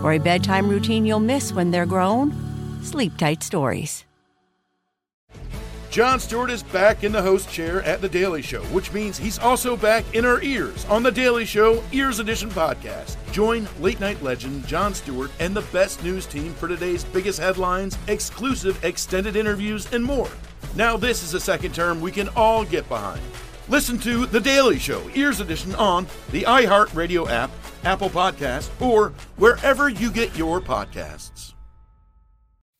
For a bedtime routine you'll miss when they're grown, Sleep Tight Stories. Jon Stewart is back in the host chair at The Daily Show, which means he's also back in our ears on The Daily Show Ears Edition podcast. Join late night legend Jon Stewart and the best news team for today's biggest headlines, exclusive extended interviews, and more. Now, this is a second term we can all get behind. Listen to The Daily Show Ears Edition on the iHeartRadio app, Apple Podcasts, or wherever you get your podcasts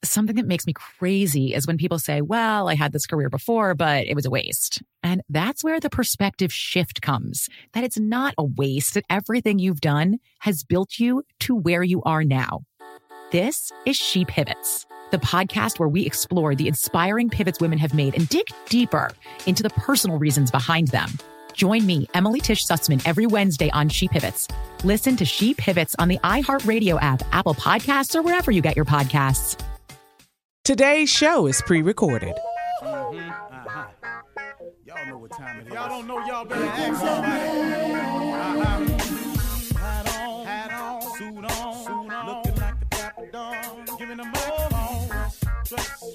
something that makes me crazy is when people say, well, I had this career before, but it was a waste. And that's where the perspective shift comes that it's not a waste, that everything you've done has built you to where you are now. This is She Pivots, the podcast where we explore the inspiring pivots women have made and dig deeper into the personal reasons behind them. Join me, Emily Tish Sussman, every Wednesday on She Pivots. Listen to She Pivots on the iHeartRadio app, Apple Podcasts, or wherever you get your podcasts. Today's show is pre recorded. Mm-hmm. Uh-huh. Y'all know what time it is. Y'all don't know, y'all better ask somebody. Uh-huh.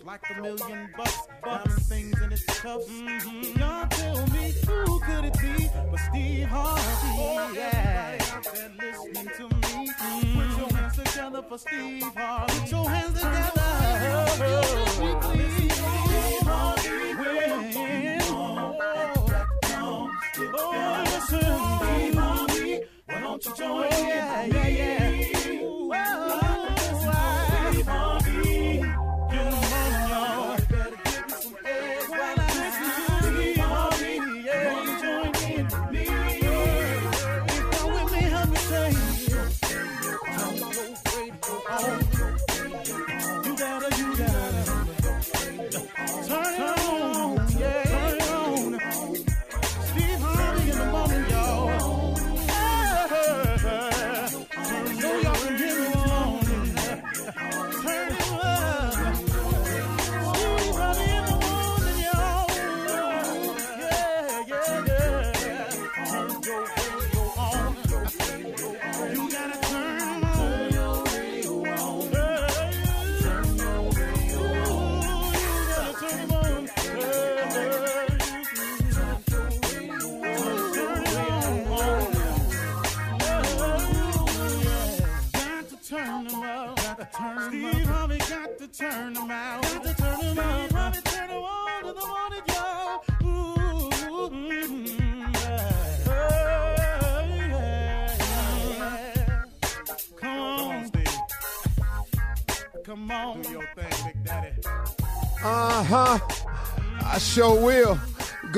Like a million bucks, diamond things in its cuffs. Mm-hmm. Y'all tell me who could it be but Steve Harvey? Oh, yeah, listening to me. Mm-hmm. Put your hands together for Steve Harvey. Put your hands together.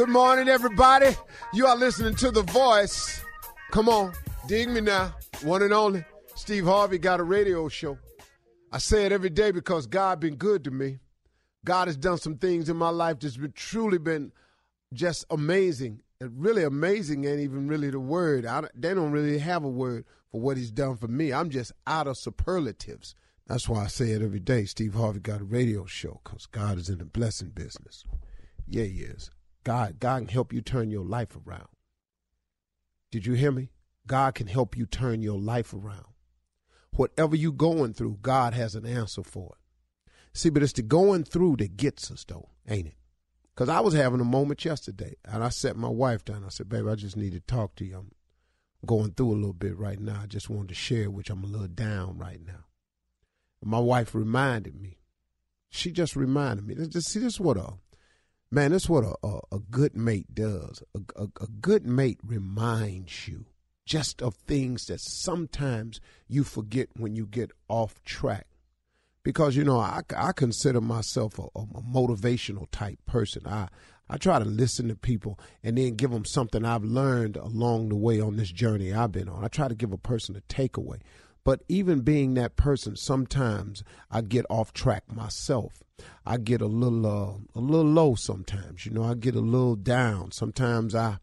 Good morning, everybody. You are listening to The Voice. Come on, dig me now. One and only. Steve Harvey got a radio show. I say it every day because God been good to me. God has done some things in my life that's been truly been just amazing. And really amazing ain't even really the word. I, they don't really have a word for what he's done for me. I'm just out of superlatives That's why I say it every day. Steve Harvey got a radio show because God is in the blessing business. Yeah, he is. God, God can help you turn your life around. Did you hear me? God can help you turn your life around. Whatever you're going through, God has an answer for it. See, but it's the going through that gets us, though, ain't it? Because I was having a moment yesterday, and I set my wife down. I said, baby, I just need to talk to you. I'm going through a little bit right now. I just wanted to share, which I'm a little down right now. And my wife reminded me. She just reminded me. Just, See, this is what a man. This is what a, a, a good mate does. A, a, a good mate reminds you just of things that sometimes you forget when you get off track. Because you know, I, I consider myself a, a motivational type person. I I try to listen to people and then give them something I've learned along the way on this journey I've been on. I try to give a person a takeaway. But even being that person, sometimes I get off track myself. I get a little uh, a little low sometimes. You know, I get a little down. Sometimes I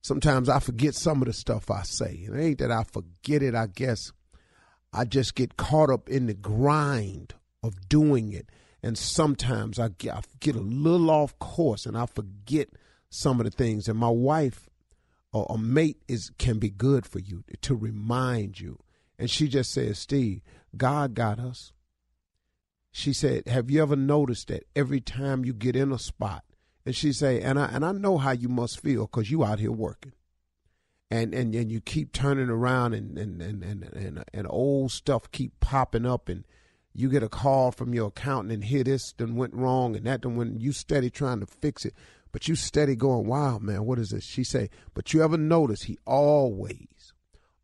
sometimes I forget some of the stuff I say. And it ain't that I forget it, I guess. I just get caught up in the grind of doing it. And sometimes I get, I get a little off course and I forget some of the things. And my wife or a mate is can be good for you to remind you and she just said, Steve, God got us. She said, Have you ever noticed that every time you get in a spot, and she say, and I and I know how you must feel because you out here working. And, and and you keep turning around and and, and, and, and and old stuff keep popping up and you get a call from your accountant and here this done went wrong and that done when you steady trying to fix it, but you steady going, Wow man, what is this? She say, But you ever notice he always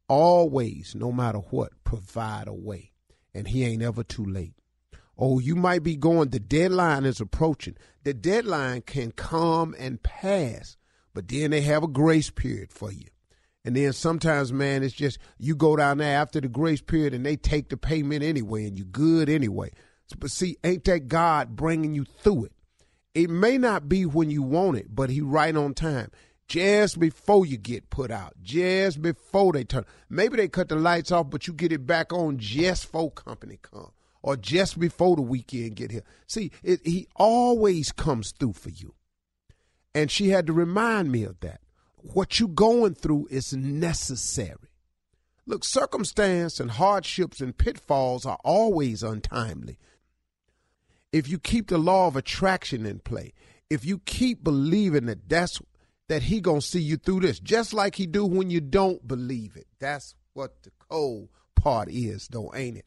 always, no matter what, provide a way. And he ain't ever too late. Oh, you might be going, the deadline is approaching. The deadline can come and pass, but then they have a grace period for you. And then sometimes, man, it's just you go down there after the grace period and they take the payment anyway and you're good anyway. But see, ain't that God bringing you through it? It may not be when you want it, but he right on time just before you get put out, just before they turn. Maybe they cut the lights off, but you get it back on just before company come or just before the weekend get here. See, it, he always comes through for you. And she had to remind me of that. What you going through is necessary. Look, circumstance and hardships and pitfalls are always untimely. If you keep the law of attraction in play, if you keep believing that that's that he gonna see you through this, just like he do when you don't believe it. That's what the cold part is, though, ain't it?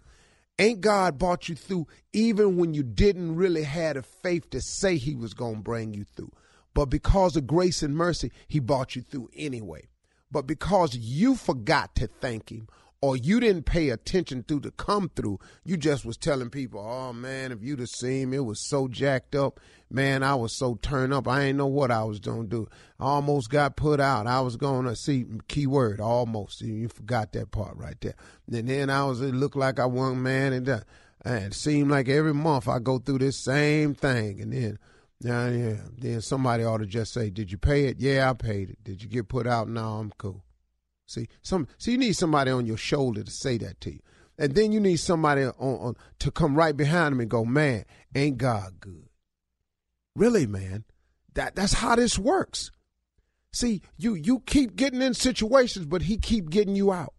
Ain't God brought you through even when you didn't really have the faith to say he was gonna bring you through? But because of grace and mercy, he brought you through anyway. But because you forgot to thank him or you didn't pay attention to the come through. You just was telling people, oh man, if you'd have seen me, it was so jacked up. Man, I was so turned up. I ain't know what I was going to do. I almost got put out. I was going to see, keyword, almost. You forgot that part right there. And then I was, it looked like I won, man. And, uh, and it seemed like every month I go through this same thing. And then, yeah, yeah. Then somebody ought to just say, did you pay it? Yeah, I paid it. Did you get put out? No, I'm cool. See, some see you need somebody on your shoulder to say that to you, and then you need somebody on, on to come right behind them and go, "Man, ain't God good?" Really, man, that that's how this works. See, you you keep getting in situations, but He keep getting you out.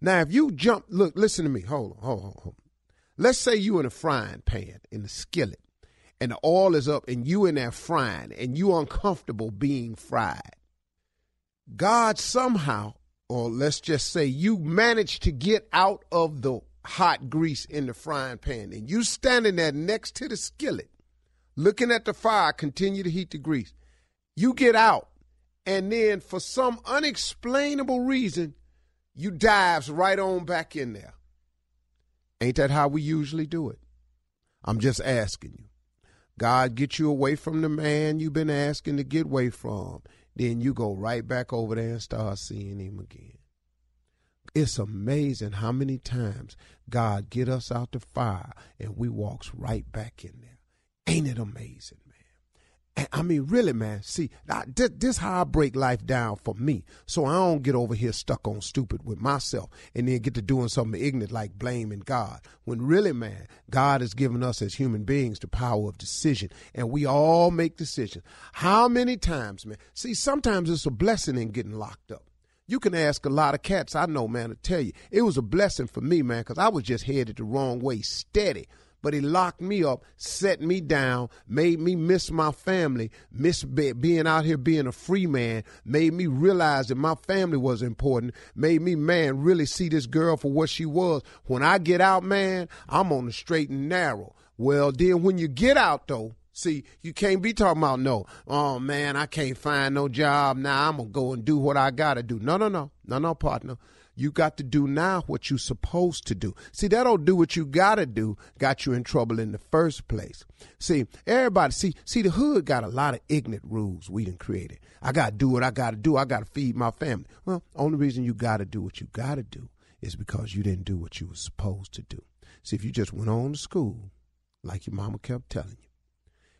Now, if you jump, look, listen to me. Hold on, hold on, hold on. Let's say you in a frying pan in the skillet, and the oil is up, and you in there frying, and you uncomfortable being fried. God somehow or let's just say you managed to get out of the hot grease in the frying pan and you standing there next to the skillet looking at the fire continue to heat the grease you get out and then for some unexplainable reason you dives right on back in there. Ain't that how we usually do it? I'm just asking you. God get you away from the man you've been asking to get away from then you go right back over there and start seeing him again. It's amazing how many times God get us out the fire and we walks right back in there. Ain't it amazing? And I mean, really, man. See, I, this, this how I break life down for me, so I don't get over here stuck on stupid with myself, and then get to doing something ignorant like blaming God. When really, man, God has given us as human beings the power of decision, and we all make decisions. How many times, man? See, sometimes it's a blessing in getting locked up. You can ask a lot of cats I know, man, to tell you it was a blessing for me, man, because I was just headed the wrong way, steady but he locked me up, set me down, made me miss my family, miss being out here being a free man, made me realize that my family was important, made me, man, really see this girl for what she was. When I get out, man, I'm on the straight and narrow. Well, then when you get out, though, See, you can't be talking about no, oh man, I can't find no job now. I'm gonna go and do what I gotta do. No, no, no, no, no, partner. You got to do now what you're supposed to do. See, that don't do what you gotta do, got you in trouble in the first place. See, everybody, see, see, the hood got a lot of ignorant rules we done created. I gotta do what I gotta do. I gotta feed my family. Well, only reason you gotta do what you gotta do is because you didn't do what you were supposed to do. See, if you just went on to school, like your mama kept telling you,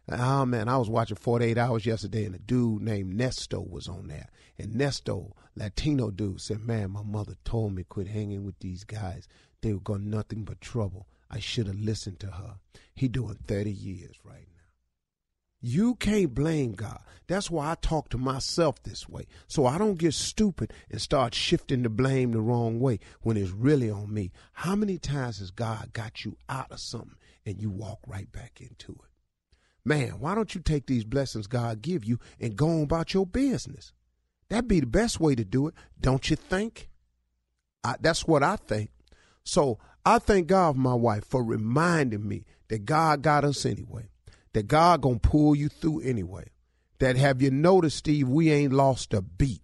Oh man, I was watching 48 Hours yesterday, and a dude named Nesto was on there. And Nesto, Latino dude, said, "Man, my mother told me quit hanging with these guys. They were going nothing but trouble. I should have listened to her." He doing 30 years right now. You can't blame God. That's why I talk to myself this way, so I don't get stupid and start shifting the blame the wrong way when it's really on me. How many times has God got you out of something and you walk right back into it? Man, why don't you take these blessings God give you and go on about your business? That'd be the best way to do it, don't you think? I, that's what I think. So I thank God, for my wife, for reminding me that God got us anyway. That God gonna pull you through anyway. That have you noticed, Steve? We ain't lost a beat.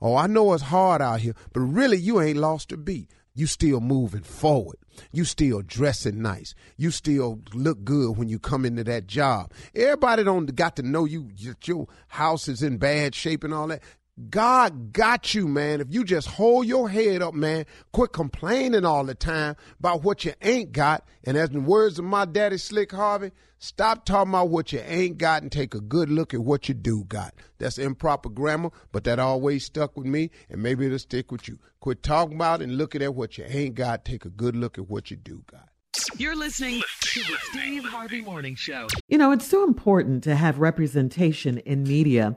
Oh, I know it's hard out here, but really, you ain't lost a beat you still moving forward. You still dressing nice. You still look good when you come into that job. Everybody don't got to know you your house is in bad shape and all that. God got you, man. If you just hold your head up, man, quit complaining all the time about what you ain't got. And as the words of my daddy Slick Harvey, stop talking about what you ain't got and take a good look at what you do got. That's improper grammar, but that always stuck with me, and maybe it'll stick with you. Quit talking about and looking at what you ain't got. Take a good look at what you do got. You're listening to the Steve Harvey Morning Show. You know, it's so important to have representation in media.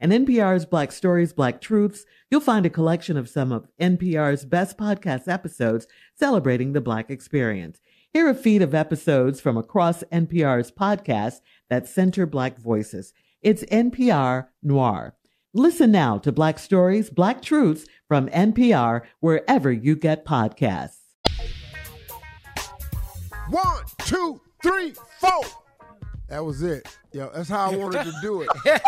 and NPR's Black Stories, Black Truths, you'll find a collection of some of NPR's best podcast episodes celebrating the Black experience. Hear a feed of episodes from across NPR's podcasts that center Black voices. It's NPR Noir. Listen now to Black Stories, Black Truths from NPR wherever you get podcasts. One, two, three, four. That was it. Yo, that's how I wanted to do it.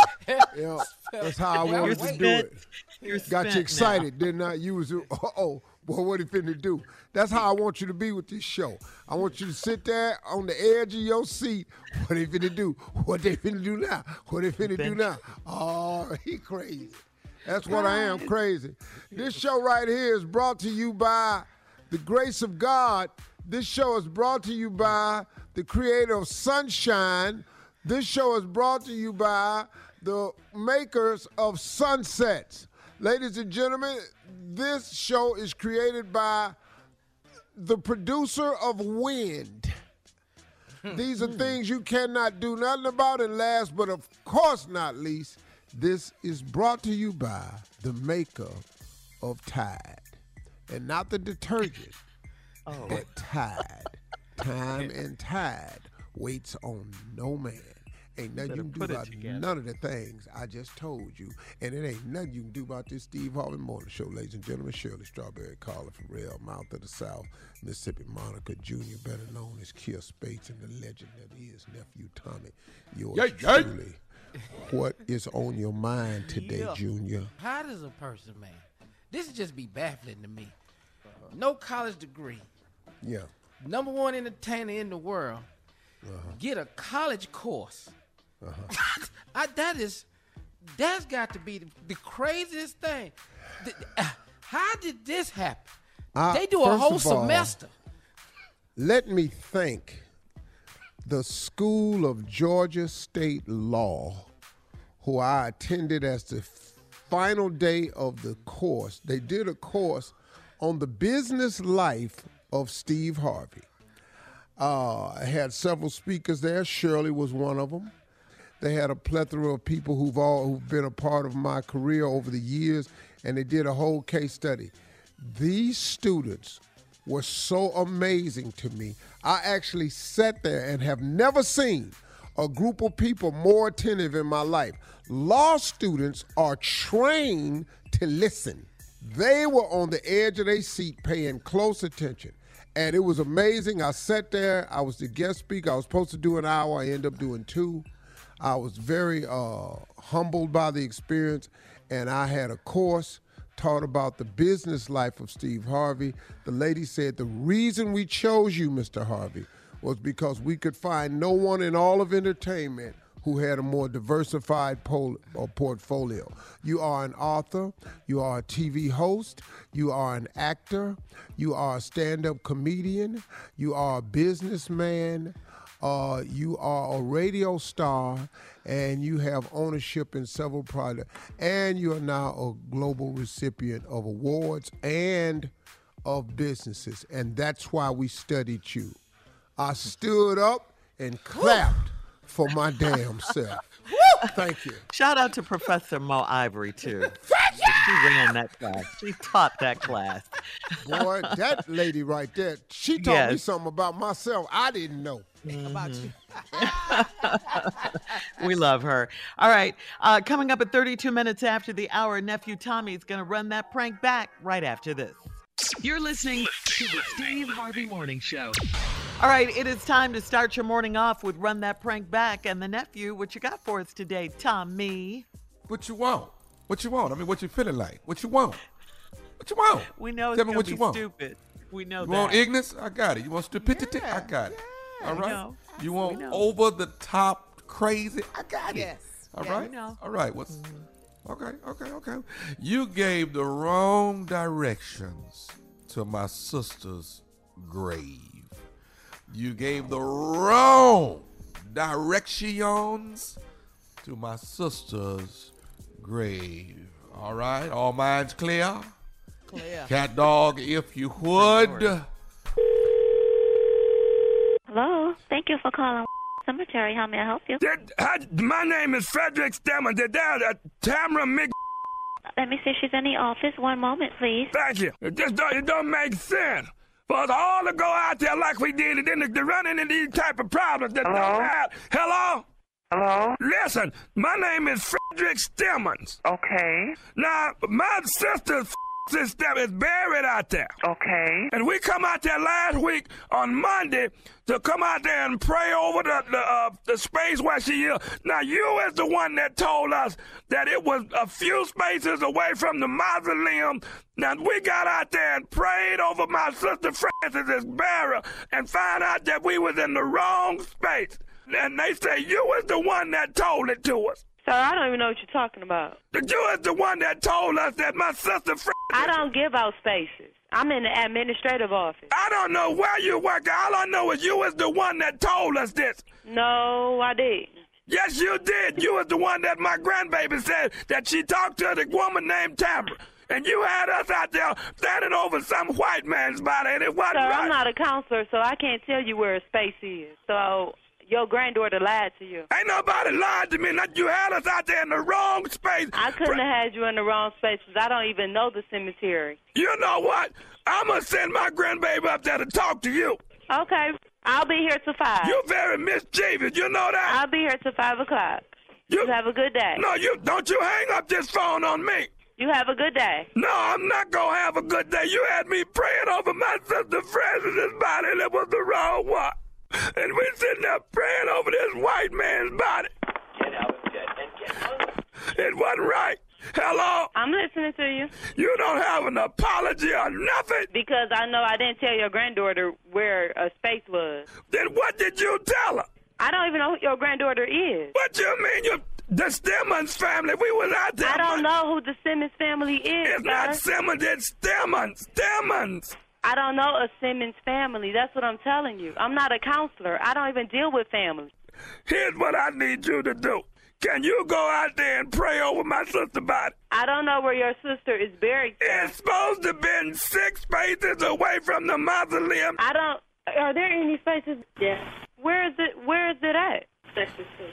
Yo, that's how I wanted to do it. You're Got you excited, now. didn't I? You was, oh, boy, what he finna do? That's how I want you to be with this show. I want you to sit there on the edge of your seat. What are they finna do? What they finna do now? What they finna do now? Oh, he crazy. That's what I am, crazy. This show right here is brought to you by the grace of God. This show is brought to you by the creator of Sunshine. This show is brought to you by the makers of Sunsets. Ladies and gentlemen, this show is created by the producer of Wind. These are hmm. things you cannot do nothing about. And last but of course not least, this is brought to you by the maker of Tide. And not the detergent, Oh. but Tide. Time and Tide waits on no man. Ain't nothing you can do about none of the things I just told you. And it ain't nothing you can do about this Steve Harvey Morning Show, ladies and gentlemen. Shirley Strawberry Carla Ferrell, Mouth of the South, Mississippi Monica Jr., better known as Kier Spates, and the legend that is nephew Tommy. Yours Yeah, yeah. truly. What is on your mind today, Yeah. Junior? How does a person, man? This would just be baffling to me. No college degree, Yeah. number one entertainer in the world, uh-huh. get a college course. I, that is, that's got to be the, the craziest thing. Th- uh, how did this happen? They do a whole all, semester. Let me thank the School of Georgia State Law, who I attended as the final day of the course. They did a course on the business life of Steve Harvey. Uh, I had several speakers there. Shirley was one of them. They had a plethora of people who've all who've been a part of my career over the years, and they did a whole case study. These students were so amazing to me. I actually sat there and have never seen a group of people more attentive in my life. Law students are trained to listen. They were on the edge of their seat paying close attention. And it was amazing. I sat there, I was the guest speaker. I was supposed to do an hour, I ended up doing two. I was very uh, humbled by the experience, and I had a course taught about the business life of Steve Harvey. The lady said the reason we chose you, Mr. Harvey, was because we could find no one in all of entertainment who had a more diversified pol- uh, portfolio. You are an author, you are a TV host, you are an actor, you are a stand up comedian, you are a businessman, uh, you are a radio star, and you have ownership in several projects, and you are now a global recipient of awards and of businesses, and that's why we studied you. I stood up and clapped for my damn self. Thank you. Shout out to Professor Mo Ivory too. She ran that class. She taught that class. Boy, that lady right there, she taught me something about myself I didn't know. About you. we love her. All right. Uh, coming up at 32 minutes after the hour, nephew Tommy is going to run that prank back right after this. You're listening to the Steve Harvey Morning Show. All right, it is time to start your morning off with Run That Prank Back. And the nephew, what you got for us today, Tommy? What you want? What you want? I mean, what you feeling like? What you want? What you want? We know it's Tell me what to you be want. stupid. We know You that. want ignorance? I got it. You want stupidity? I got it. All know. You want over the top crazy? I got it. Yes. All Yeah, right. All right. What's okay? Okay. Okay. You gave the wrong directions to my sister's grave. You gave the wrong directions to my sister's grave. All right. All minds clear. Clear. Cat dog, if you would. Hello. Thank you for calling Cemetery. How may I help you? my name is Frederick Stemmer. Did that uh, Tamara Mc? Let me see if she's in the office. One moment, please. Thank you. It just don't, it don't make sense for us all to go out there like we did, and then to, to run into these type of problems that don't have. Hello. Hello. Listen, my name is Frederick Stemmons. Okay. Now, my sister's sister is buried out there. Okay. And we come out there last week on Monday to come out there and pray over the the, uh, the space where she is. Now, you is the one that told us that it was a few spaces away from the mausoleum. Now, we got out there and prayed over my sister Francis's burial and found out that we was in the wrong space. And they say you was the one that told it to us. Sir, I don't even know what you're talking about. You was the one that told us that my sister Francis. I don't give out spaces. I'm in the administrative office. I don't know where you work. All I know is you was the one that told us this. No, I didn't. Yes, you did. You was the one that my grandbaby said that she talked to the woman named Tamara. And you had us out there standing over some white man's body, and it wasn't Sir, right. I'm not a counselor, so I can't tell you where a space is. So Your granddaughter lied to you. Ain't nobody lied to me. Not you had us out there in the wrong space. I couldn't have had you in the wrong space because I don't even know the cemetery. You know what? I'm gonna send my grandbaby up there to talk to you. Okay. I'll be here till five. You're very mischievous. You know that. I'll be here till five o'clock. You, have a good day. No, you don't. You hang up this phone on me. You have a good day. No, I'm not gonna have a good day. You had me praying over my sister Francis's body, and it was the wrong one. And we're sitting there praying over this white man's body. Get out of bed and get out. It wasn't right. Hello? I'm listening to you. You don't have an apology or nothing. Because I know I didn't tell your granddaughter where a space was. Then what did you tell her? I don't even know who your granddaughter is. What you mean? You the Simmons family. We was out there. I don't know who the Simmons family is. It's not Simmons. It's Simmons. Simmons. I don't know a Simmons family. That's what I'm telling you. I'm not a counselor. I don't even deal with families. Here's what I need you to do. Can you go out there and pray over my sister body? I don't know where your sister is buried. Sir. It's supposed to be six spaces away from the mausoleum. I don't. Are there any spaces? Yes. Where is it? Where is it at? Section two.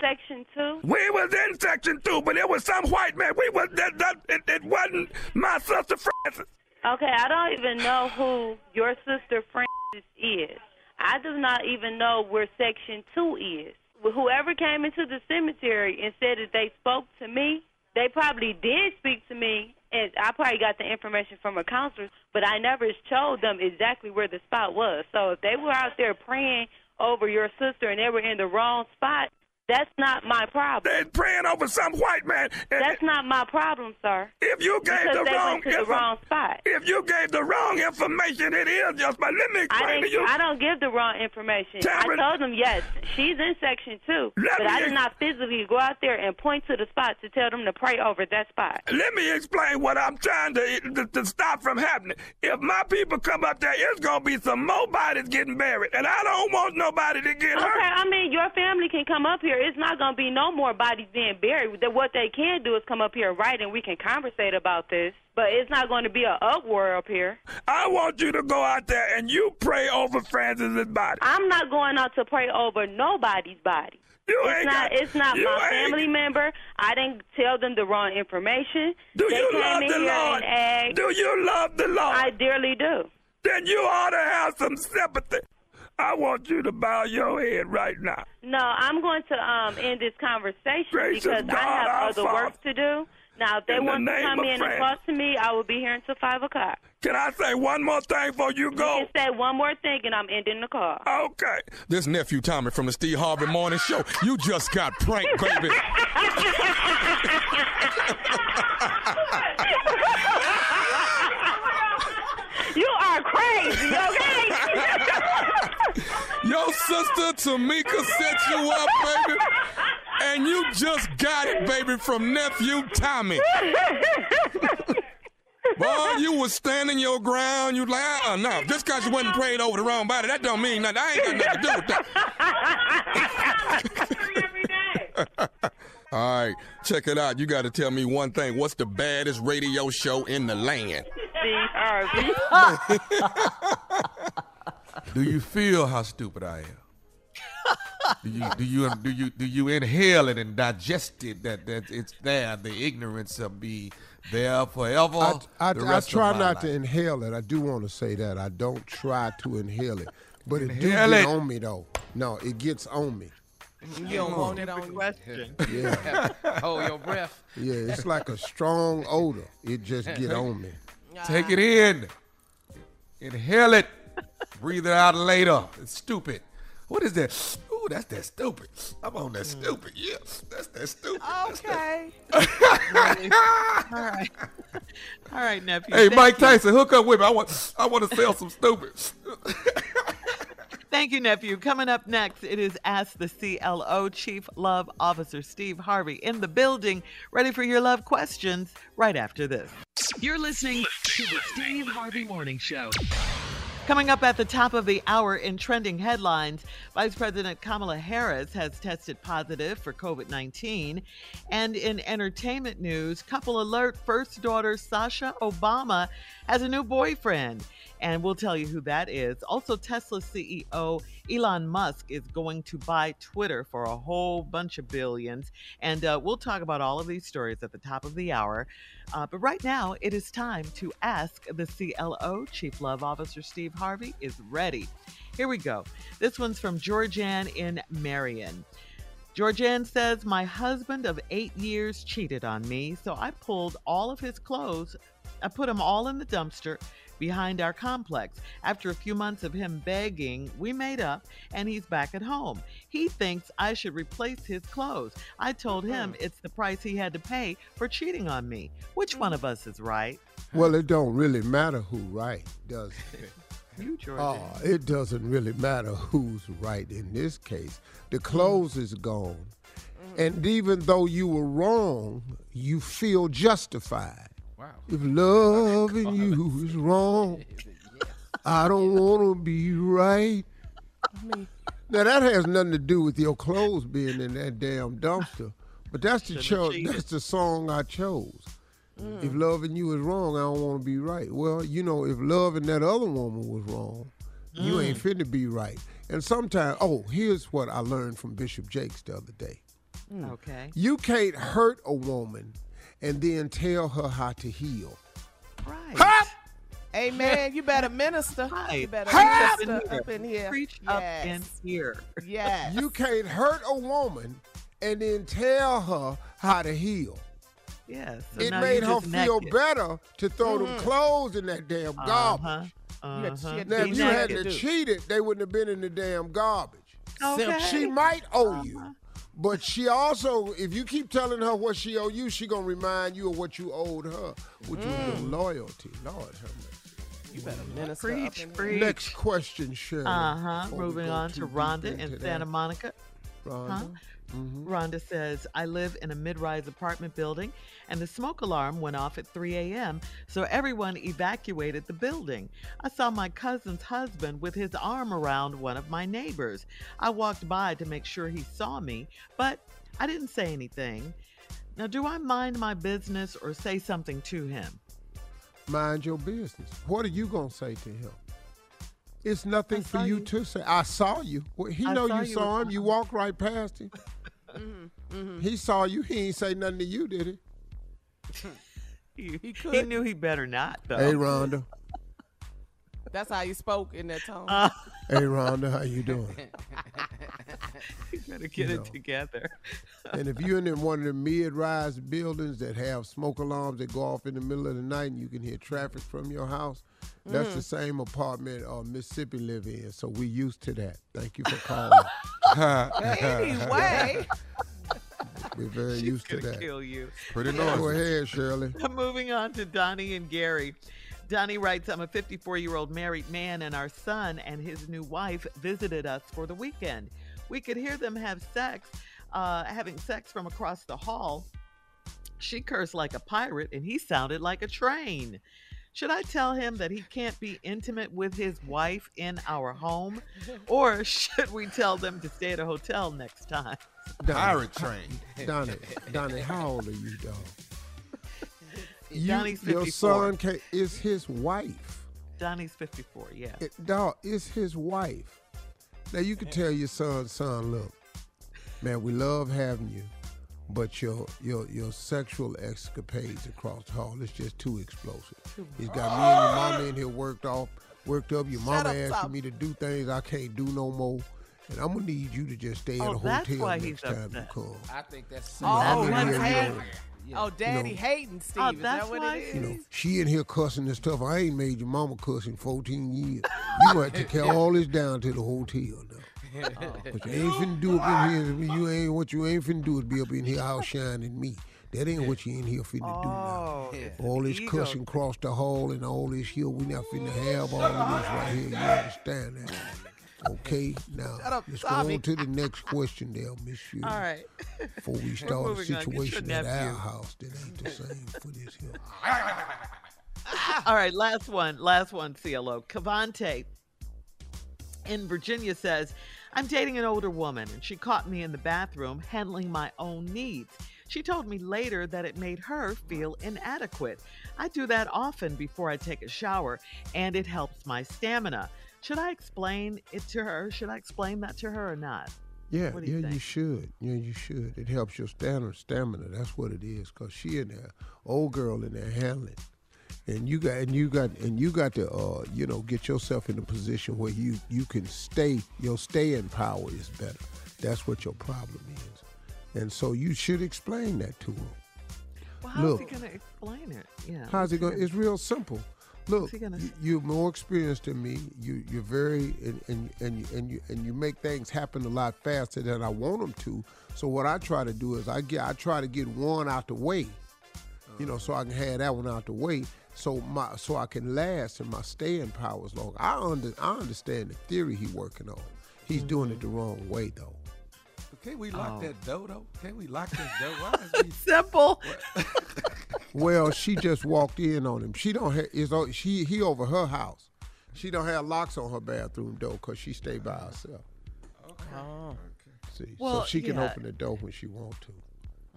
Section two. We was in section two, but it was some white man. We was that. that it, it wasn't my sister Francis. Okay, I don't even know who your sister Francis is. I do not even know where section two is. Whoever came into the cemetery and said that they spoke to me, they probably did speak to me, and I probably got the information from a counselor, but I never showed them exactly where the spot was. So if they were out there praying over your sister and they were in the wrong spot, that's not my problem. They're praying over some white man. That's not my problem, sir. If you gave because the wrong the wrong spot. If you gave the wrong information, it is just. But let me I explain to you. I don't give the wrong information. Tamara- I told them yes, she's in section two, but I did ex- not physically go out there and point to the spot to tell them to pray over that spot. Let me explain what I'm trying to, to to stop from happening. If my people come up there, it's gonna be some more bodies getting buried, and I don't want nobody to get Okay, hurt. I mean your family can come up here. It's not gonna be no more bodies being buried. That What they can do is come up here right, and we can conversate about this. But it's not going to be an uproar up here. I want you to go out there and you pray over Francis's body. I'm not going out to pray over nobody's body. You it's ain't not. got- it's not my family member. I didn't tell them the wrong information. Do they you love the here Lord? asked. Do you love the Lord? I dearly do. Then you ought to have some sympathy. I want you to bow your head right now. No, I'm going to um end this conversation Gracious because God, I have other Father. work to do. Now, if they In the want to come of in and talk to me, I will be here until five o'clock. Can I say one more thing before you go? You can say one more thing, and I'm ending the call. Okay. This nephew Tommy from the Steve Harvey Morning Show. You just got pranked, baby. you are crazy, okay? Your sister Tamika set you up, baby. And you just got it, baby, from nephew Tommy. Boy, you was standing your ground. You like, uh, no, just because you wasn't prayed over the wrong body, that don't mean nothing. I ain't got nothing to do with that. All right, check it out. You got to tell me one thing. What's the baddest radio show in the land? Steve Harvey. Do you feel how stupid I am? do you do you do you do you inhale it and digest it that that it's there the ignorance will be there forever I, I, the I try of my not life. to inhale it. I do want to say that. I don't try to inhale it. But it do get it. on me, though. No, it gets on me. You don't want it on question. Yeah. Hold your breath. Yeah, it's like a strong odor. It just get on me. Take it in. Inhale it. Breathe it out later. It's stupid. What is that? Ooh, that's that stupid. I'm on that mm. stupid. Yeah, that's that stupid. That's that- Okay. All right. All right, nephew. Hey, Thank Mike you. Tyson, hook up with me. I want, I want to sell some stupid. Thank you, nephew. Coming up next, it is Ask the CLO Chief Love Officer Steve Harvey in the building, ready for your love questions right after this. You're listening to the Steve Harvey Morning Show. Coming up at the top of the hour in trending headlines, Vice President Kamala Harris has tested positive for COVID 19. And in entertainment news, couple alert first daughter Sasha Obama has a new boyfriend. And we'll tell you who that is. Also, Tesla CEO Elon Musk is going to buy Twitter for a whole bunch of billions. And uh, we'll talk about all of these stories at the top of the hour. Uh, but right now, it is time to ask the CLO. Chief Love Officer Steve Harvey is ready. Here we go. This one's from Georgianne in Marion. Georgianne says, My husband of eight years cheated on me, so I pulled all of his clothes. I put them all in the dumpster behind our complex. After a few months of him begging, we made up and he's back at home. He thinks I should replace his clothes. I told him mm-hmm. it's the price he had to pay for cheating on me. Which one of us is right? Well, it don't really matter who right, does it? You, George. Oh, uh, it doesn't really matter who's right in this case. The clothes mm-hmm. is gone. Mm-hmm. And even though you were wrong, you feel justified. Wow. If loving you is wrong, I don't want to be right. Now that has nothing to do with your clothes being in that damn dumpster, but that's the Shouldn't cho- that's the song I chose. Mm. If loving you is wrong, I don't want to be right. Well, you know, if loving that other woman was wrong, you mm. ain't finna be right. And sometimes, oh, here's what I learned from Bishop Jakes the other day. Mm. Okay. You can't hurt a woman and then tell her how to heal. Right. Amen. You better minister. You better Preach minister up up in here. Preach up yes. in here. Yes. You can't hurt a woman and then tell her how to heal. Yes. so it made her feel naked. better to throw them Mhm. clothes in that damn garbage. Uh-huh. You Uh-huh. Now, if you hadn't have dude. cheated, they wouldn't have been in the damn garbage. Okay. She might owe you, but she also, if you keep telling her what she owe you, she gonna remind you of what you owed her, which was your loyalty. Lord have mercy. You better minister Preach, up in preach. Next question, Shirley. Uh huh. Moving on to deep Rhonda in that. Santa Monica. Rhonda. Huh? Mhm. Rhonda says, I live in a mid rise apartment building and the smoke alarm went off at 3 a.m., so everyone evacuated the building. I saw my cousin's husband with his arm around one of my neighbors. I walked by to make sure he saw me, but I didn't say anything. Now, do I mind my business or say something to him? Mind your business. What are you gonna say to him? It's nothing for you, you. to say. I saw you. Well, he I know saw you you saw him. You walked right past him. Mm-hmm. He saw you. He ain't say nothing to you, did he? He, he He knew he better not, though. Hey, Rhonda. That's how you spoke in that tone. Uh, Hey, Rhonda. How you doing? you better get You know. it together. And if you're in one of the mid-rise buildings that have smoke alarms that go off in the middle of the night and you can hear traffic from your house, that's Mm. the same apartment uh, Mississippi live in. So we used to that. Thank you for calling. anyway, We're very She's used to that. kill you. Pretty Go noisy. ahead, Shirley. Moving on to Donnie and Gary. Donnie writes, I'm a 54 year old married man, and our son and his new wife visited us for the weekend. We could hear them have sex, uh, having sex from across the hall. She cursed like a pirate, and he sounded like a train. Should I tell him that he can't be intimate with his wife in our home? Or should we tell them to stay at a hotel next time? Donnie, Pirate train. Donnie, Donnie, how old are you, dog? You, Donnie's your son ca is his wife. Donnie's 54, yeah. It, dog, it's his wife. Now you can tell your son, son, look, man, we love having you, but your your your sexual escapades across the hall is just too explosive. It's got me and your mama in here worked off, worked up. Your mama up, asking Tom. me to do things I can't do no more. And I'm gonna need you to just stay at Oh, a hotel why next time you come. I think that's You know, oh, I'm oh, in you hating? know, Oh, daddy know. hating Steve. Oh, Is that's that what why it is? You know, she in here cussing and stuff. I ain't made your mama cuss in 14 years. You want to carry all this down to the hotel now. But you ain't finna do up in here. You ain't what you ain't finna do is be up in here outshining me. That ain't what you in here finna do now. Oh, it's All this ego. cussing across the hall and all this here, we not finna have all of this right here. You understand that? Okay, now up, let's go on to the next question there, Miss. All right. Before we start a moving on. Get your situation at our house that ain't the same for this here. All right, last one. Last one, CLO. Cavante in Virginia says, I'm dating an older woman, and she caught me in the bathroom handling my own needs. She told me later that it made her feel inadequate. I do that often before I take a shower, and it helps my stamina. Should I explain it to her? Should I explain that to her or not? Yeah, you yeah, you should. Yeah, you should. It helps your stamina. Stamina. That's what it is. Cause she in there, old girl in there handling, and you got and you got and you got to uh you know get yourself in a position where you you can stay. Your staying power is better. That's what your problem is, and so you should explain that to her. Well, how's Look. he going to explain it? Yeah. How's it gonna? It's real simple. Look, gonna you, you're more experienced than me. You, you're very and and and you, and you and you make things happen a lot faster than I want them to. So what I try to do is I get I try to get one out the way, you know, so I can have that one out the way. So my so I can last and my staying power is long. I under I understand the theory he working on. He's mm-hmm. doing it the wrong way though. Can't we lock Oh. that door though? Can't we lock this door? Why is he Simple. Well, she just walked in on him. She don't have is o- she he over her house. She don't have locks on her bathroom door because she stay by herself. Oh. See, Well, so she can yeah. open the door when she want to.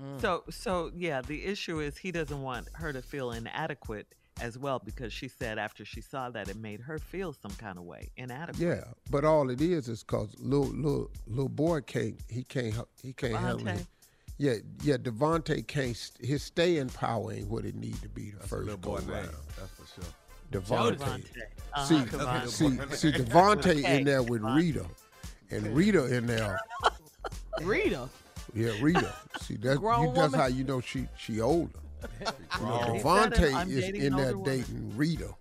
Mm. So, so yeah, the issue is he doesn't want her to feel inadequate as well because she said after she saw that it made her feel some kind of way, inadequate. Yeah, but all it is is cause little little little boy can't he can't hel- he can't handle it. Yeah, yeah. Devontae can't. st- His staying power ain't what it need to be the That's first go boy round. name. That's for sure. Devontae. Devontae. Uh-huh, See, Devontae. see, see, Devontae Okay, in there with Rita, and Rita in there. Rita. Yeah, Rita. See, that's you, that's woman. how you know she she older. You know, He said it, Devontae I'm is in there woman. dating Rita.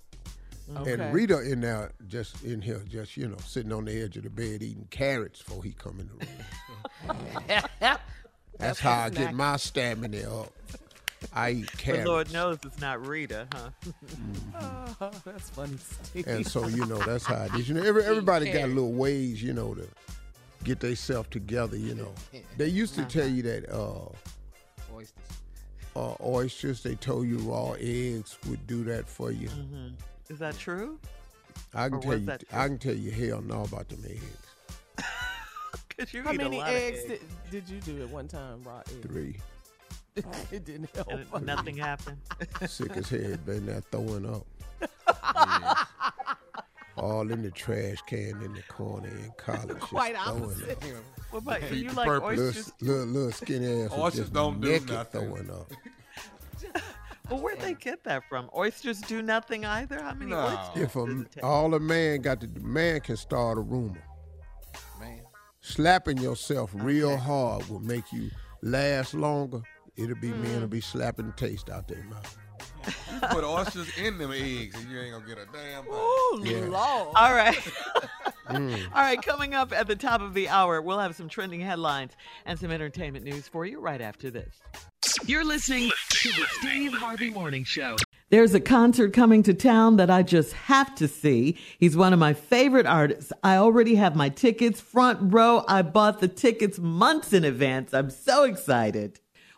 Okay. And Rita in there, just in here, just you know, sitting on the edge of the bed eating carrots before he come in the room. That's how I get my stamina up. I eat But carrots, Lord knows it's not Rita, huh? Oh, that's funny, Steve. and so you know that's how it is. You know, every, everybody got little ways, you know, to get themselves together. You know, they used to tell you that uh, Oysters. uh, oysters. They told you raw eggs would do that for you. hmm Is that true? I can Or tell you, I can tell you, hell no about them eggs. Because you How eat many a lot eggs, of eggs. Did, did you do at one time, raw eggs? Three, it didn't help. and it- nothing happened. sick as hell, been there throwing up. All in the trash can in the corner in college. just Quite throwing opposite. up. What about Defeat you? the Like purpose. oysters? Little, little, little skinny ass Oysters just don't do nothing. throwing up. Well, where'd they get that from? Oysters do nothing either. How many No. oysters? If a, does it take? all a man got to, man can start a rumor. Man. Slapping yourself real hard will make you last longer. It'll be men will be slapping the taste out their mouth. You put oysters in them eggs and you ain't gonna get a damn thing. Oh, Yeah. Lord. All right. Mm. All right, coming up at the top of the hour, we'll have some trending headlines and some entertainment news for you right after this. You're listening to the Steve Harvey Morning Show. There's a concert coming to town that I just have to see. He's one of my favorite artists. I already have my tickets front row. I bought the tickets months in advance. I'm so excited.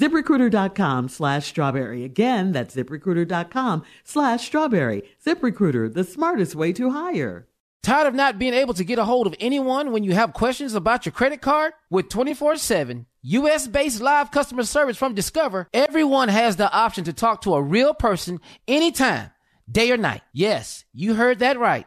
ZipRecruiter.com slash strawberry. Again, that's ZipRecruiter.com slash strawberry. ZipRecruiter, the smartest way to hire. Tired of not being able to get a hold of anyone when you have questions about your credit card? With 24 7 US based live customer service from Discover, everyone has the option to talk to a real person anytime, day or night. Yes, you heard that right.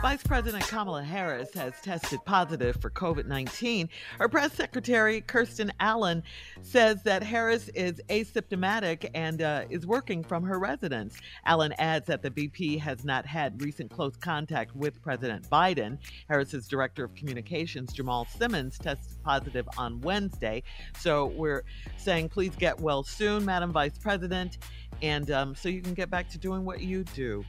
Vice President Kamala Harris has tested positive for COVID 19. Her press secretary, Kirsten Allen, says that Harris is asymptomatic and uh, is working from her residence. Allen adds that the VP has not had recent close contact with President Biden. Harris's director of communications, Jamal Simmons, tested positive on Wednesday. So we're saying, please get well soon, Madam Vice President, and um, so you can get back to doing what you do.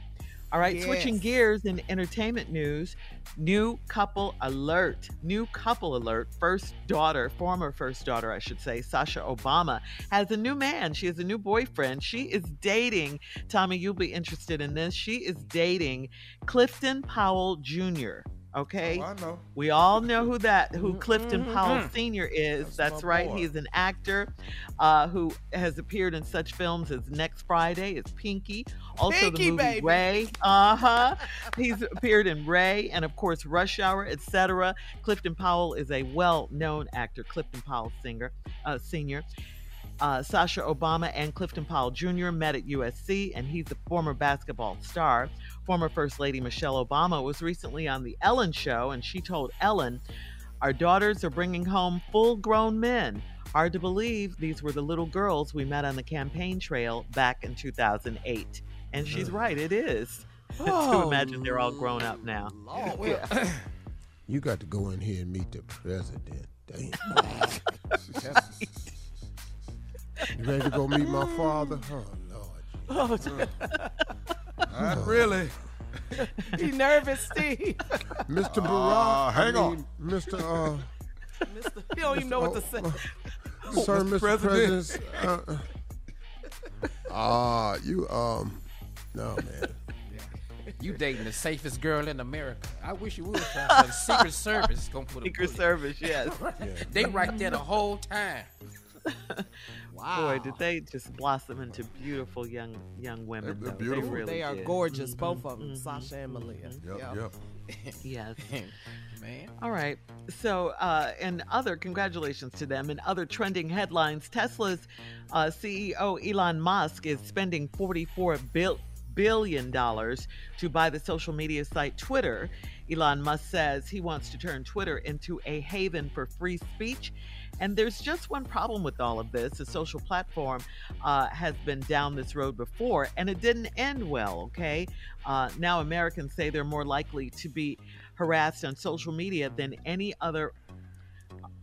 All right, switching gears in entertainment news, new couple alert. New couple alert. First daughter, former first daughter, I should say, Sasha Obama, has a new man. She has a new boyfriend. She is dating, Tommy, you'll be interested in this. She is dating Clifton Powell Jr. Okay, Oh, I know. we all know who that who Clifton mhm, Powell mhm. Sr. is. That's That's, right. boy. He's an actor uh, who has appeared in such films as Next Friday, as Pinky, also Pinky, the movie baby. Ray. Uh huh. He's appeared in Ray and of course Rush Hour, etc. Clifton Powell is a well-known actor. Clifton Powell singer, uh, senior. Uh, Sasha Obama and Clifton Powell Jr. met at USC, and he's a former basketball star. Former First Lady Michelle Obama was recently on The Ellen Show, and she told Ellen, Our daughters are bringing home full grown men. Hard to believe these were the little girls we met on the campaign trail back in 2008. And she's right, it is. to Oh, imagine they're all grown up now. Lord, well, You got to go in here and meet the president. Damn. You ready to go meet my father? Oh, Lord. oh, Not really. he nervous, Steve. Mr. Barack. Ah, hang I on. mean, Mr. Uh, Mister, he don't even know what to say. Sir, Mr. Mr. President. President. uh, Ah, you um, no man. You dating the safest girl in America. I wish you would. Try. The Secret Service is gonna put a Secret bullet. Service, yes. They right there the whole time. Wow. Boy, did they just blossom into beautiful young young women. They're though. beautiful. They, really they are did. gorgeous, both of them, Sasha and Malia. Yep, Yeah. yep. Yes. Man. All right. So, uh, and other congratulations to them. And other trending headlines, Tesla's uh, CEO Elon Musk is spending 44 bil- billion dollars to buy the social media site Twitter. Elon Musk says he wants to turn Twitter into a haven for free speech. And there's just one problem with all of this. The social platform uh, has been down this road before, and it didn't end well, okay? Uh, now Americans say they're more likely to be harassed on social media than any other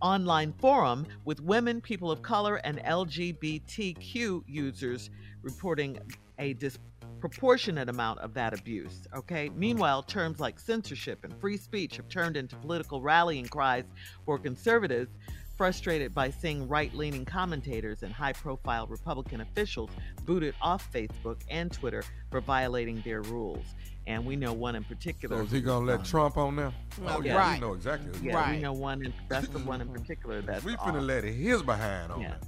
online forum, with women, people of color, and LGBTQ users reporting a disproportionate amount of that abuse. Okay. Meanwhile, terms like censorship and free speech have turned into political rallying cries for conservatives. Frustrated by seeing right leaning commentators and high profile Republican officials booted off Facebook and Twitter for violating their rules. And we know one in particular. So is he gonna let um, Trump on there? Oh, oh yeah, right. we know exactly. Yeah, Right. we know one. In, that's the one in mm-hmm. particular. That's We off. finna let his behind on Yeah. there.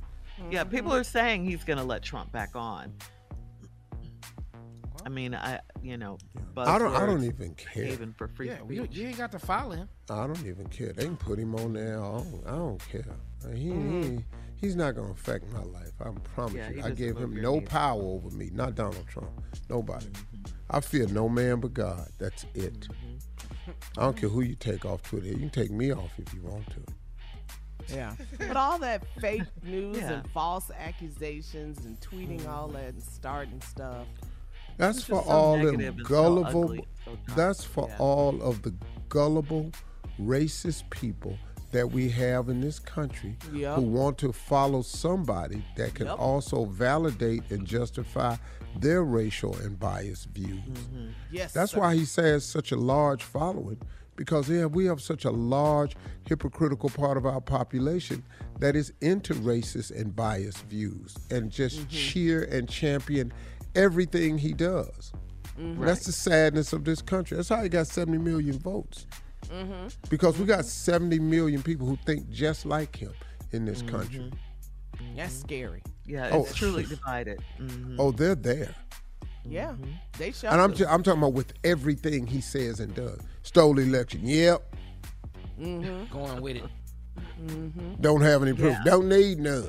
Yeah, people mm-hmm. are saying he's going to let Trump back on. I mean, I you know, but I don't. I don't even care. haven for free Yeah, you, speech. you ain't got to follow him. I don't even care. They can put him on there. I don't, I don't care. Uh, he, he mm-hmm. he's not gonna affect my life. I promise Yeah, you. I gave him no needle. power over me. Not Donald Trump. Nobody. Mm-hmm. I fear no man but God. That's it. Mm-hmm. I don't care who you take off Twitter. You can take me off if you want to. Yeah. But all that fake news Yeah. and false accusations and tweeting all that and starting stuff. That's for so all negative them and so gullible. so that's for yeah. all of the gullible, racist people that we have in this country Yep. who want to follow somebody that can Yep. also validate and justify their racial and biased views. Yes. That's sir. why he says such a large following because yeah, we have such a large hypocritical part of our population that is into racist and biased views and just Mm-hmm. cheer and champion everything he does. Mm-hmm. That's the sadness of this country. That's how he got 70 million votes. Mm-hmm. Because we got 70 million people who think just like him in this country. That's scary. Yeah, Oh. it's truly divided. Mhm. Oh, they're there. Yeah. They showed And I'm, us. ju- I'm talking about with everything he says and does. Stole the election. Yep. Going with it. Don't have any proof. Yeah. Don't need none.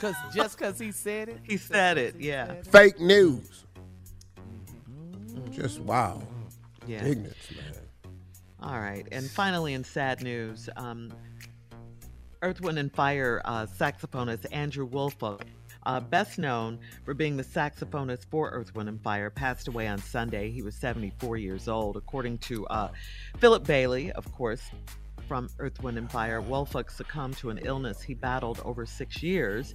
Cause just because he said it. He said it, yeah. Fake news. Just wow. Yeah. Ignorance, man. All right. And finally, in sad news, um, Earth, Wind, and Fire uh, saxophonist Andrew Woolfolk, uh, best known for being the saxophonist for Earth, Wind, and Fire, passed away on Sunday. He was 74 years old. According to uh, Philip Bailey, of course, from Earth, Wind, and Fire, Woolfolk succumbed to an illness he battled over six years.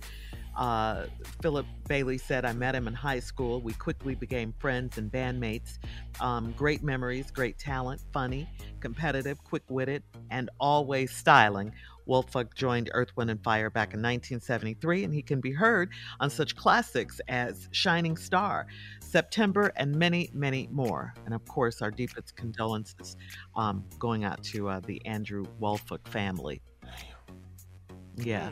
Uh, Philip Bailey said, I met him in high school. We quickly became friends and bandmates. Um, great memories, great talent, funny, competitive, quick witted, and always styling. Woolfolk joined Earth, Wind, and Fire back in 1973, and he can be heard on such classics as Shining Star, September, and many, many more. And of course, our deepest condolences um, going out to uh, the Andrew Woolfolk family. Yeah.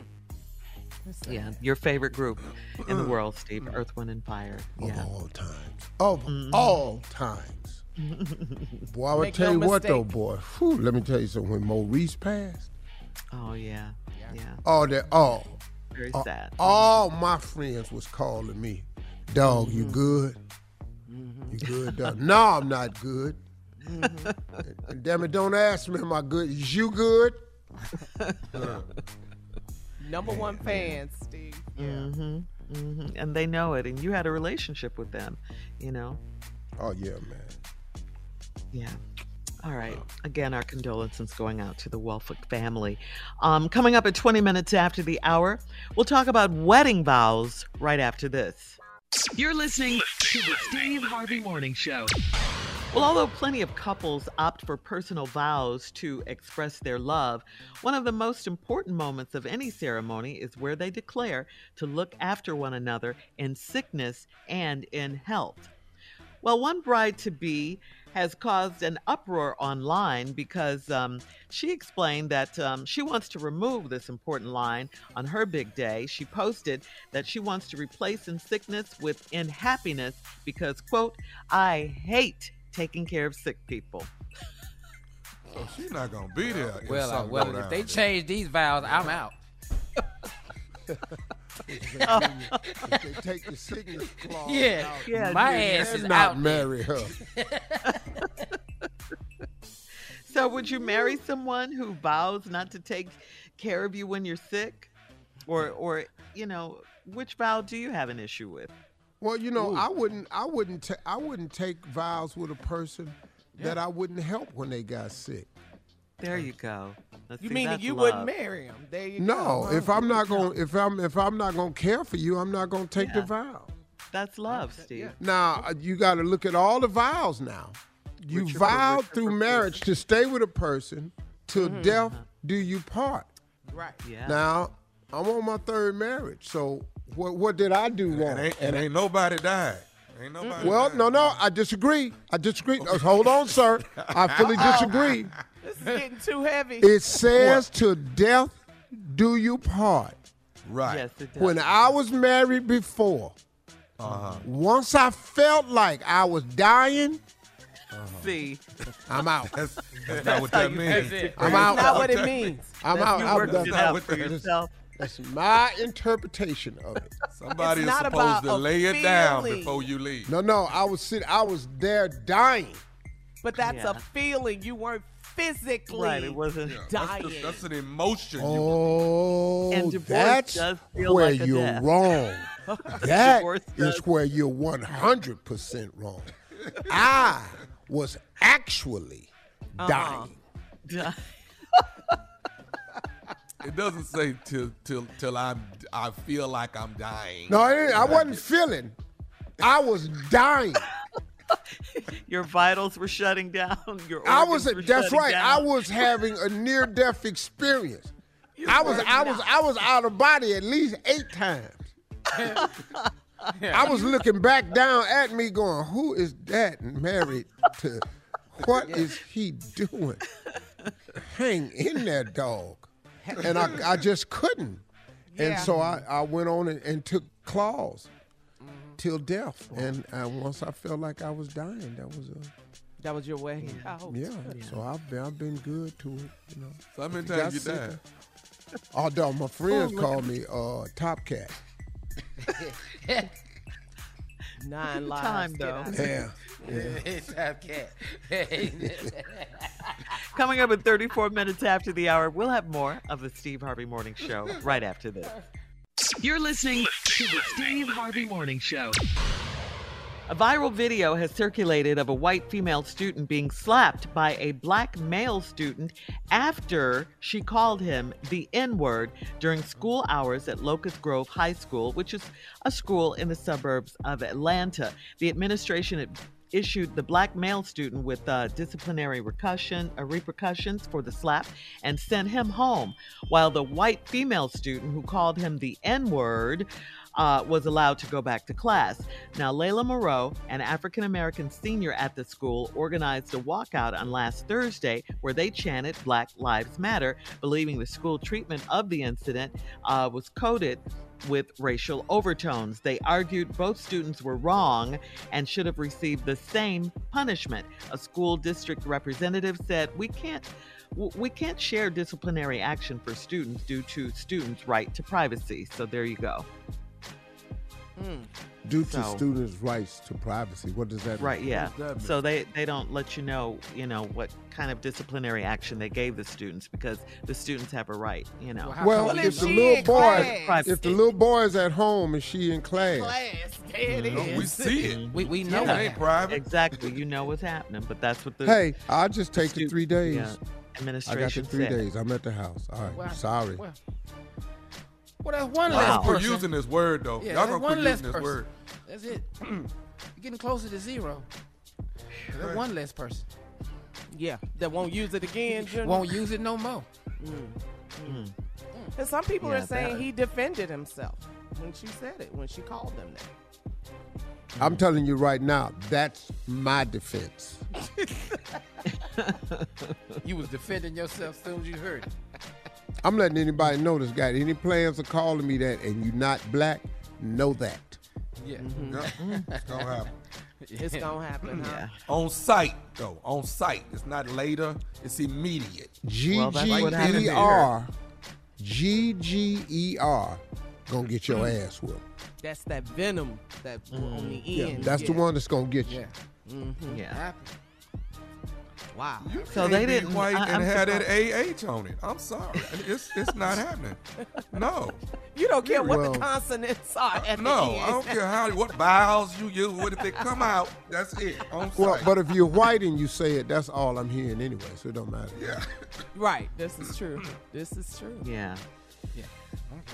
Yeah, your favorite group in the world, Steve, Earth, Wind, and Fire. Of Yeah. all times. Of all times. Boy, I would Make tell no you what though, boy. Whew, let me tell you something. When Maurice passed, Oh yeah, yeah. all that all Very all, sad. all my friends was calling me, dog, Mm-hmm. you good? You good, dog? no, I'm not good. Mm-hmm. and, and damn it, don't ask me am I good. Is you good? Number one fan, Steve. hmm hmm And they know it, and you had a relationship with them, you know. Oh yeah, man. Yeah. All right. Again, our condolences going out to the Woolfolk family. Um, coming up at 20 minutes after the hour, we'll talk about wedding vows right after this. You're listening to the Steve Harvey Morning Show. Well, although plenty of couples opt for personal vows to express their love, one of the most important moments of any ceremony is where they declare to look after one another in sickness and in health. Well, one bride to be has caused an uproar online because um, she explained that um, she wants to remove this important line on her big day. She posted that she wants to replace in sickness with in happiness because, quote, I hate taking care of sick people. So she's not gonna be there. if Well, uh, well, if they there. change these vows, I'm out. if they take the sickness clause Yeah. out, Yeah, My dude. ass and is not out marry her. So, would you marry someone who vows not to take care of you when you're sick? Or, or you know, which vow do you have an issue with? Well, you know, I wouldn't, I wouldn't, ta- I wouldn't take vows with a person that I wouldn't help when they got sick. There you go. Now, You see, mean that's you love. wouldn't marry him? There you go. No, go. if I'm not going, if I'm, if I'm not going to care for you, I'm not going to take the vow. That's love, Steve. Now uh, you got to look at all the vows. Now you vowed through marriage to stay with a person till death do you part. Right. Yeah. Now I'm on my third marriage, so what? What did I do wrong? And ain't, and ain't nobody died. Ain't nobody. Well, no, no, I disagree. I disagree. Uh, Hold on, sir. I fully disagree. This is getting too heavy. It says to death do you part. Right. Yes, it does. When I was married before, Uh-huh. once I felt like I was dying, See, I'm out. That's, that's not what that means. fix it. I'm That's out. not what it means. I'm That's out. you I'm working done. it out With for yourself. That's my interpretation of it. Somebody is not supposed about to a lay it down feeling. before you leave. No, no, I was sitting. I was there dying. But that's Yeah. a feeling. You weren't physically Right, it wasn't. That's, dying. just- that's an emotion. you, Oh, And that's where like you're death. wrong. that is does. where you're 100% wrong. I was actually Uh-huh. dying. it doesn't say till till till I'm I feel like I'm dying. No, I, didn't- I wasn't feeling. I was dying. Your vitals were shutting down. Your I was. were That's shutting right. I was having a near-death experience. I was. I was. I was out of body at least eight times. I was looking back down at me, going, "Who is that married to? What is he doing? Hang in there, dog." And I, I just couldn't. And so I, I went on and, and took clause till death. And uh, once I felt like I was dying, that was a That was your way. Oh, yeah. So I've been, I've been good to it. You know. So how many Got times you sick. died? Oh, dog, my friends look call me uh, Top Cat. Nine lives. time, get though. out. Yeah. Top cat. Coming up in 34 minutes after the hour, we'll have more of the Steve Harvey Morning Show right after this. You're listening to the Steve Harvey Morning Show. A viral video has circulated of a white female student being slapped by a black male student after she called him the N word during school hours at Locust Grove High School, which is a school in the suburbs of Atlanta. The administration issued the black male student with uh, disciplinary repercussion, uh, repercussions for the slap and sent him home, while the white female student who called him the N word uh, was allowed to go back to class. Now, Layla Moreau, an African American senior at the school, organized a walkout on last Thursday where they chanted Black Lives Matter, believing the school treatment of the incident uh, was coded with racial overtones. They argued both students were wrong and should have received the same punishment. A school district representative said, "We can't we can't share disciplinary action for students due to students' right to privacy." So there you go. Mm. Due to students' rights to privacy. What does that Right, mean? yeah. So they they don't let you know, you know, what kind of disciplinary action they gave the students because the students have a right, you know. Well, if the little boy, if the little boy is at home and she in class, There it mm-hmm. No, is. we see it. We, we Yeah. know it ain't private. Exactly. You know what's happening, but that's what the hey, I'll just take the stu- three days. yeah, I got the three said. days. I'm at the house. All right. Well, Sorry. Well, well, that's one Wow. less Quit person. using this word, though. Yeah, Y'all gonna one quit less using this person. word. That's it. You're getting closer to zero. That's one less person. Yeah, that won't use it again. Junior. Won't use it no more. Mm. And some people Yeah, are saying that- he defended himself when she said it, when she called them that. I'm telling you right now, that's my defense. You was defending yourself as soon as you heard it. I'm letting anybody know this guy. Any plans of calling me that and you not black, know that. Yeah. It's gonna happen. It's gonna happen, huh? On site, though. On site. It's not later. It's immediate. G Well, that's what G happened E there. R, G G E R, gonna get your Mm. ass whipped. That's that venom that on the end. Yeah, end. that's the one that's gonna get you. Mhm. Yeah. Wow. So Can't they be didn't- white I- and I'm have that surprised. AH on it. I'm sorry. It's it's not happening. No. You don't care what Well- the consonants are at No, the end. I don't care how what vowels you use. What if they come out? That's it. On Well, site. but if you're white and you say it, that's all I'm hearing anyway, so it don't matter. Yeah. Right. This is true. This is true. Yeah. Yeah.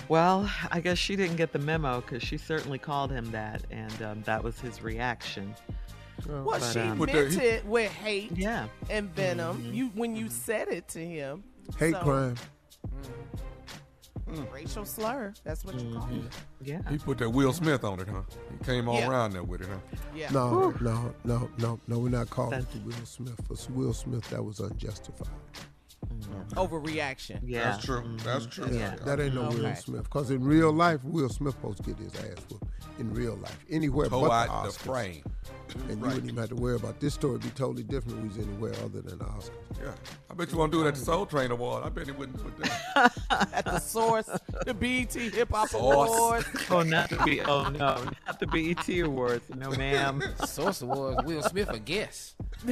Well, I guess she didn't get the memo because she certainly called him that, and um, that was his reaction. Well, But, she um, meant it with hate Yeah. and venom. Mhm. You when you said it to him. Hate So, crime. Racial slur. That's what you call it. Yeah. He put that Will Smith on it, huh? He came all Yeah. around there with it, huh? Yeah. No, no, no, no, no. We're not calling for Will Smith. For Will Smith, that was unjustified. Mm-hmm. Overreaction. Yeah. That's true. Mm-hmm. That's true. Yeah, that ain't no Will Smith. Because in real life, Will Smith supposed to get his ass whooped. In real life, anywhere Toe but the out the Oscars. frame. And you wouldn't even have to worry about this story. Would be totally different. if We was anywhere other than the Oscars. Yeah. I bet you won't do it at the Soul Train Award. I bet he wouldn't do it there. At the source, the BET Hip Hop Source. Awards. Oh, not the B. Oh no, not the BET Awards. No, ma'am. Source Awards. Will Smith a guest.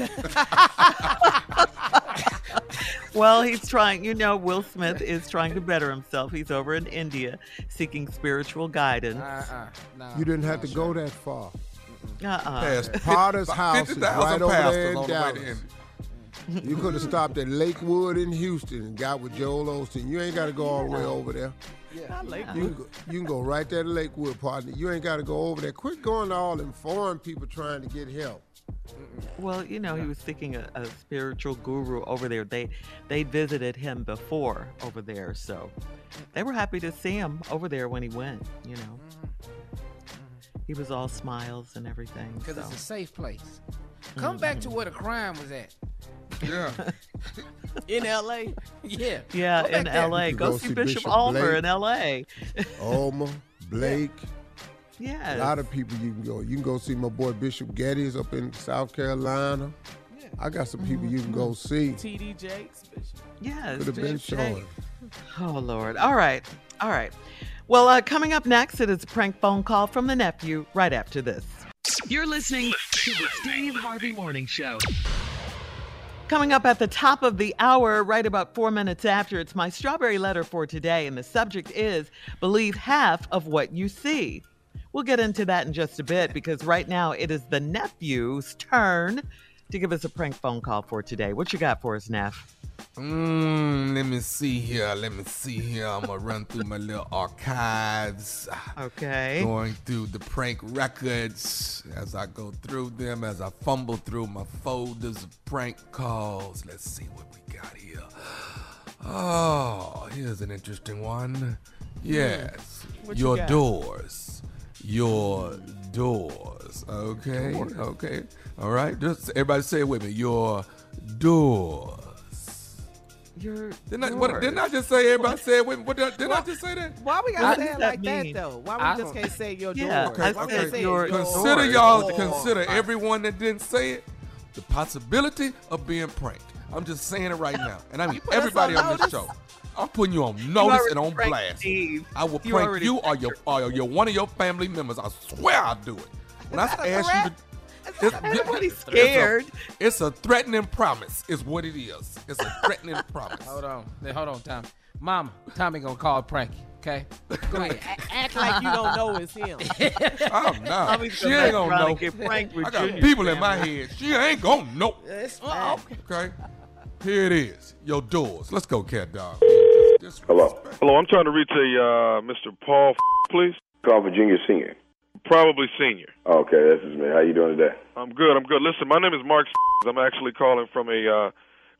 Well, he's trying. You know, Will Smith is trying to better himself. He's over in India seeking spiritual guidance. Uh-uh. No, You didn't have to go that far. Uh-uh. Past Potter's about house is right over there in on the way to Dallas. You could have stopped at Lakewood in Houston and got with Joel Osteen. You ain't got to go all the way over there. I like You can, go, you can go right there to Lakewood, partner. You ain't got to go over there. Quit going to all them foreign people trying to get help. Well, you know, he was seeking a, a spiritual guru over there. They they visited him before over there, so they were happy to see him over there when he went. You know, mm-hmm. Mm-hmm. he was all smiles and everything. Because so. it's a safe place. Come back to mm-hmm. where the crime was at. Yeah. In LA. Yeah. Yeah, in there. L.A. Go, go see see Bishop, Bishop Ulmer Blake. in L.A. Ulmer, Blake. Yes. A lot of people you can go. You can go see my boy Bishop Geddes up in South Carolina. I got some people you can go see. TD Jakes. Bishop. Yes. Could have been showing. Oh Lord. All right. All right. Well, uh, coming up next, it is a prank phone call from the nephew. Right after this. You're listening to to the Steve Harvey Morning Show. Coming up at the top of the hour, right about four minutes after, it's my strawberry letter for today, and the subject is Believe Half of What You See. We'll get into that in just a bit because right now it is the nephew's turn to give us a prank phone call for today. What you got for us, Neff? Mm, let me see here. Let me see here. I'm gonna run through my little archives. Okay. Going through the prank records as I go through them, as I fumble through my folders of prank calls. Let's see what we got here. Oh, here's an interesting one. Yes, What you your doors. Your doors. Okay. Doors. Okay. All right. Just everybody say it with me. Your doors. Your didn't I, what, didn't I just say everybody say it with me? What, did, didn't I just say that? Why we gotta say it that like that mean? though? Why we I just can't say your Yeah, door? I Why we can't say your your Consider door? y'all, Door. consider everyone that didn't say it the possibility of being pranked. I'm just saying it right now. And I mean everybody on on this show. I'm putting you on notice already and on blast. Steve. I will You prank you or your or your one of your family members. I swear I'll do it. When I that a ask you to it's, Everybody's it's a- scared. It's a, threatening promise, is what it is. It's a threatening promise. Hold on. Hey, hold on, Tom. Mama, Tommy gonna call Pranky, okay? Go ahead. Act like you don't know it's him. Oh no, Tommy's she gonna ain't gonna around know. get pranked with I got Junior's people in my head. She ain't gonna know. It's Oh, fine. Okay, here it is. Your doors. Let's go, cat dog. Hello. Hello, I'm trying to reach a uh, Mr. Paul, please. Call junior, senior. Probably senior. Okay, this is me. How you doing today? I'm good. I'm good. Listen, my name is Mark. I'm actually calling from a uh,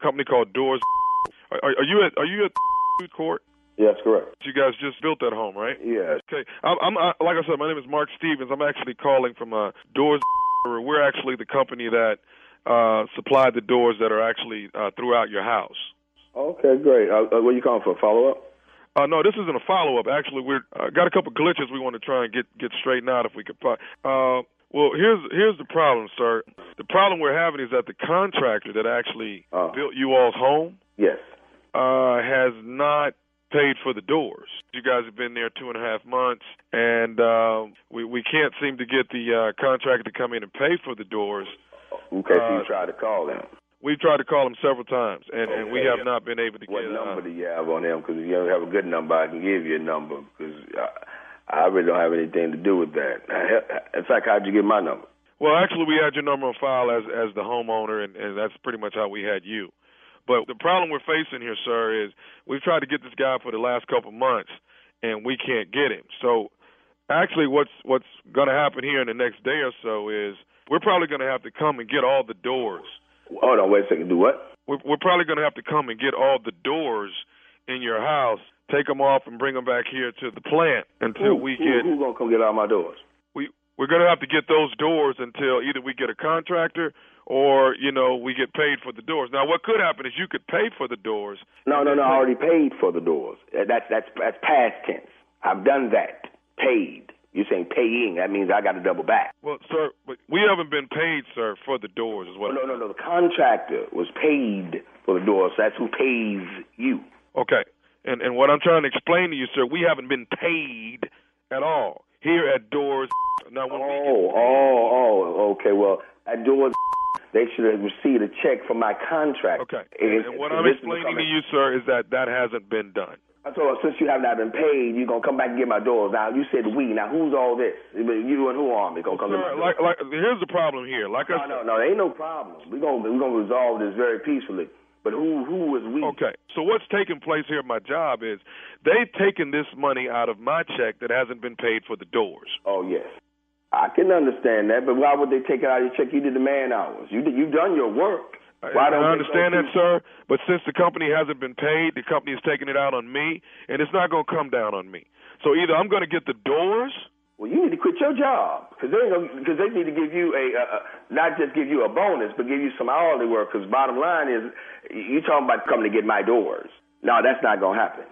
company called Doors. Are, are you at Are you at food court? Yes, correct. You guys just built that home, right? Yes. Okay. I'm, I'm uh, like I said, my name is Mark Stevens. I'm actually calling from uh, Doors. We're actually the company that uh, supplied the doors that are actually uh, throughout your house. Okay, great. Uh, uh, what you calling for? Follow up? Uh, no, this isn't a follow up. Actually, we're uh, got a couple glitches we want to try and get get straightened out if we could. Uh, well, here's here's the problem, sir. The problem we're having is that the contractor that actually built you all's home Yes. uh, has not paid for the doors. You guys have been there two and a half months, and um, we we can't seem to get the uh, contractor to come in and pay for the doors. Okay, so Uh, you tried to call them. We've tried to call him several times, and, and we have not been able to What get. number Uh, do you have on them? Because if you don't have a good number, I can give you a number. Because I, I really don't have anything to do with that. In fact, how'd you get my number? Well, actually, we had your number on file as as the homeowner, and, and that's pretty much how we had you. But the problem we're facing here, sir, is we've tried to get this guy for the last couple months, and we can't get him. So, actually, what's what's going to happen here in the next day or so is we're probably going to have to come and get all the doors. Hold on, wait a second. Do what? We're, we're probably going to have to come and get all the doors in your house, take them off, and bring them back here to the plant until who, we get. Who gonna come get all my doors? we we're gonna have to get those doors until either we get a contractor or you know we get paid for the doors. Now, what could happen is you could pay for the doors. No, no, no. I already paid for the doors. That's that's that's past tense. I've done that. Paid. You're saying paying. That means I got to double back. Well, sir, but we haven't been paid, sir, for the doors. Is what? No, no, no. The contractor was paid for the doors. So That's who pays you. Okay, and and what I'm trying to explain to you, sir, we haven't been paid at all here at Doors. Now, when we Oh, oh, oh. Okay. Well, at doors, they should have received a check from my contract. Okay. And, and what I'm explaining to you, sir, is that that hasn't been done. I told her, since you have not been paid, you're going to come back and get my doors. Now, you said we. Now, who's all this? You and who are me going to come Sir, like like here's the problem here. Like I no, no, no, there ain't no problem. We're going we're gonna resolve this very peacefully. But who who is we? Okay. So what's taking place here at my job is they've taken this money out of my check that hasn't been paid for the doors. Oh, yes. I can understand that, but why would they take it out of your check? You did the man hours. You did, you've done your work. Why I don't they understand that, sir. But since the company hasn't been paid, the company is taking it out on me, and it's not going to come down on me. So either I'm going to get the doors. Well, you need to quit your job because they because they need to give you a uh, not just give you a bonus, but give you some hourly work. Because bottom line is, you talking about coming to get my doors. No, that's not gonna happen.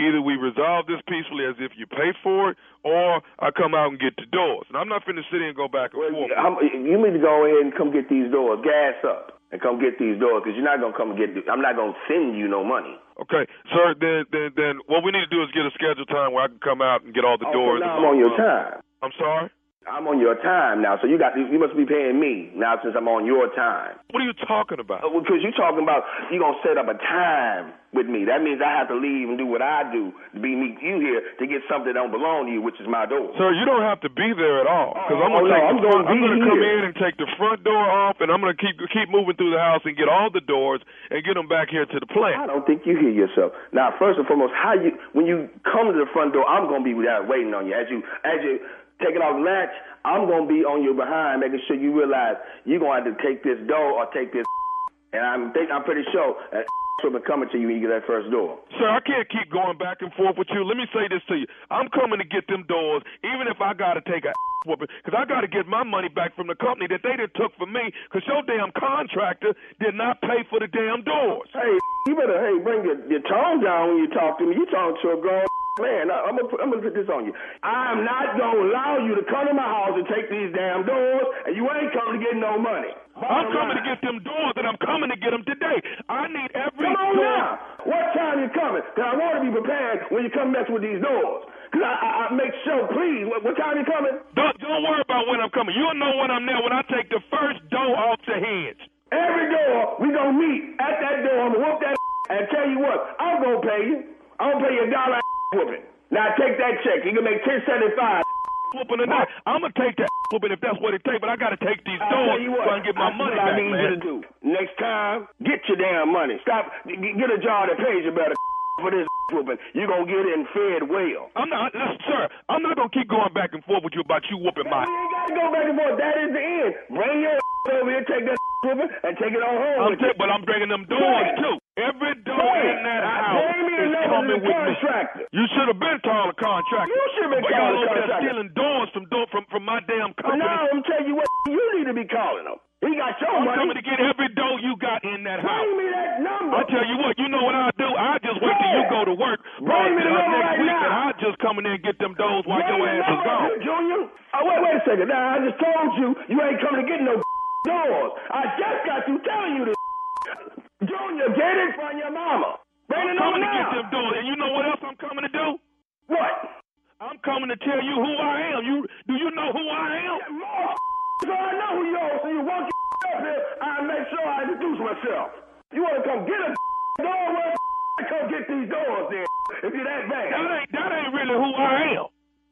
Either we resolve this peacefully as if you pay for it, or I come out and get the doors. And I'm not finna sit here and go back and forth. I'm, you need to go ahead and come get these doors. Gas up and come get these doors because you're not gonna come and get. I'm not gonna send you no money. Okay, sir. Then, then, then, what we need to do is get a scheduled time where I can come out and get all the Oh, so doors. now I'm on your uh, time. I'm sorry. I'm on your time now, so you got you must be paying me now since I'm on your time. What are you talking about? Uh, because you're talking about you're gonna set up a time with me. That means I have to leave and do what I do to be meet you here to get something that don't belong to you, which is my door. Sir, you don't have to be there at all. Because I'm Oh, gonna no, take I'm front, I'm gonna come in and take the front door off, and I'm gonna keep keep moving through the house and get all the doors and get them back here to the plant. I don't think you hear yourself. Now, first and foremost, how you when you come to the front door, I'm gonna be there waiting on you. As you as you taking off the latch, I'm gonna be on your behind, making sure you realize you're gonna have to take this door or take this. And I'm think I'm pretty sure that will be coming to you when you get that first door. Sir, I can't keep going back and forth with you. Let me say this to you. I'm coming to get them doors, even if I got to take a whooping, because I got to get my money back from the company that they done took from me, because your damn contractor did not pay for the damn doors. Hey, you better hey bring your, your tone down when you talk to me. You talking to a grown man. I, I'm gonna put, I'm gonna put this on you. I'm not gonna allow you to come to my house and take these damn doors, and you ain't coming to get no money. I'm coming to get them doors, and I'm coming to get them today. I need every Come on door. now. What time you coming? Cause I want to be prepared when you come mess with these doors. Cause I, I, I make sure, please. What, what time you coming? Don't, don't worry about when I'm coming. You'll know when I'm there when I take the first door off the hinge. Every door we gonna meet at that door. I'm gonna whoop that and tell you what. I'm gonna pay you. I'm gonna pay you a dollar whooping. Now take that check. You can make ten seventy five. Whooping or not, I'm gonna take that whooping if that's what it takes. But I gotta take these doors so. I can get my That's money back, I need man. you to do. Next time, get your damn money. Stop. Get a job that pays you better for this whooping. You gonna get in fed well. I'm not, sir. I'm not gonna keep going back and forth with you about you whooping my. You ain't gotta go back and forth. That is the end. Bring your over here, take that whooping, and take it on home I'm t- but I'm bringing them doors too. Every door Say in that house Bring me the is coming with me. You should have been calling the contractor. You should have been but calling y'all over there contractor. stealing doors from from from my damn company. now I'm telling you what, you need to be calling him. He got your I'm money. coming to get every door you got in that house. Bring me that number. I tell you what, you know what I do? I just wait till you go to work. Bring me the number next right week, now. I just come in there and get them doors while Bring your ass is gone. Junior. Oh, wait, wait a second. Now, I just told you you ain't coming to get no doors. I just got you telling you this. Junior, get it from your mama. Bring I'm coming to get them doors, and you know what else I'm coming to do? What? I'm coming to tell you who I am. You do you know who I am? So I know who you are, so you walk your up here, I make sure I introduce myself. You want to come get a door? Well, come get these doors then, if you're that bad. That ain't that ain't really who I am.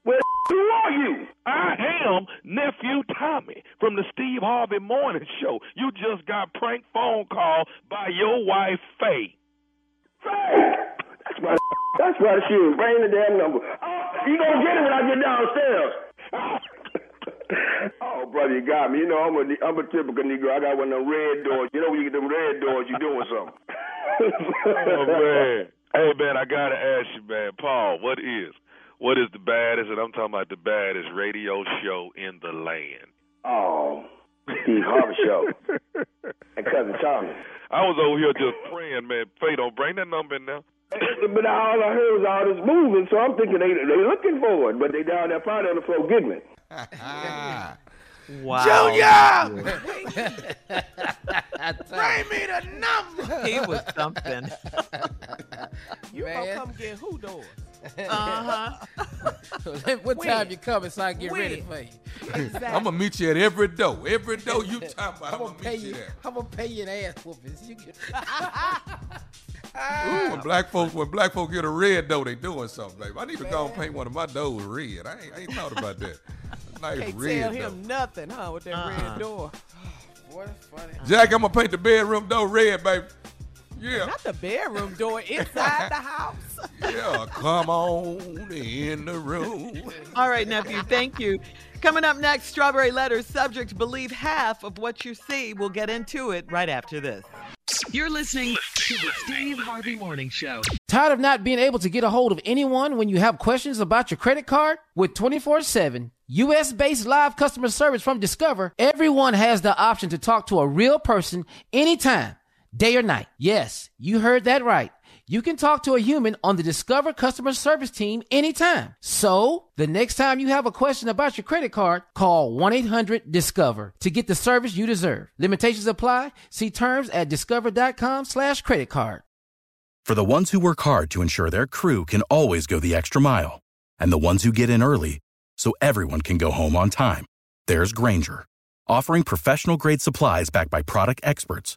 Well, who are you? I am nephew Tommy from the Steve Harvey Morning Show. You just got prank phone call by your wife Faye. Faye. That's my. That's my shit. Bring the damn number. Oh, you gonna get it when I get downstairs. oh, brother, you got me. You know I'm a I'm a typical Negro. I got one of them red doors. You know when you get them red doors, you doing something. Oh man. Hey man, I gotta ask you, man, Paul, what is what is the baddest and I'm talking about the baddest radio show in the land? Oh, Steve Harvey show and cousin Tommy. I was over here just praying, man. Faye, don't bring that number in now. But all I heard was all this moving, so I'm thinking they they looking for it, but they down there probably on the floor getting it. Wow. Junior! Bring me the number. He was something. You Man. gonna come get who doors? Uh-huh. what time When? you coming so I can get ready for you? Exactly. I'm gonna meet you at every door. Every door you talking about, I'm I'm gonna gonna pay meet you you. there. I'm gonna pay you an ass whoopings. You get. Ooh, when black folks when black folks get a red door, they doing something. Baby. I need to go and paint one of my doors red. I ain't, I ain't thought about that. A nice Can't red tell door. him nothing, huh? With that Uh-uh. red door. Boy, that's funny. Jack, I'm gonna paint the bedroom door red, baby. Yeah, Not the bedroom door inside the house. yeah. Come on in the room. All right, nephew, thank you. Coming up next, Strawberry Letters subject believe half of what you see. We'll get into it right after this. You're listening to the Steve Harvey Morning Show. Tired of not being able to get a hold of anyone when you have questions about your credit card? With 24 7 US based live customer service from Discover, everyone has the option to talk to a real person anytime, day or night. Yes, you heard that right. You can talk to a human on the Discover customer service team anytime. So, the next time you have a question about your credit card, call 1 800 Discover to get the service you deserve. Limitations apply. See terms at discover.com/slash credit card. For the ones who work hard to ensure their crew can always go the extra mile, and the ones who get in early so everyone can go home on time. There's Grainger, offering professional grade supplies backed by product experts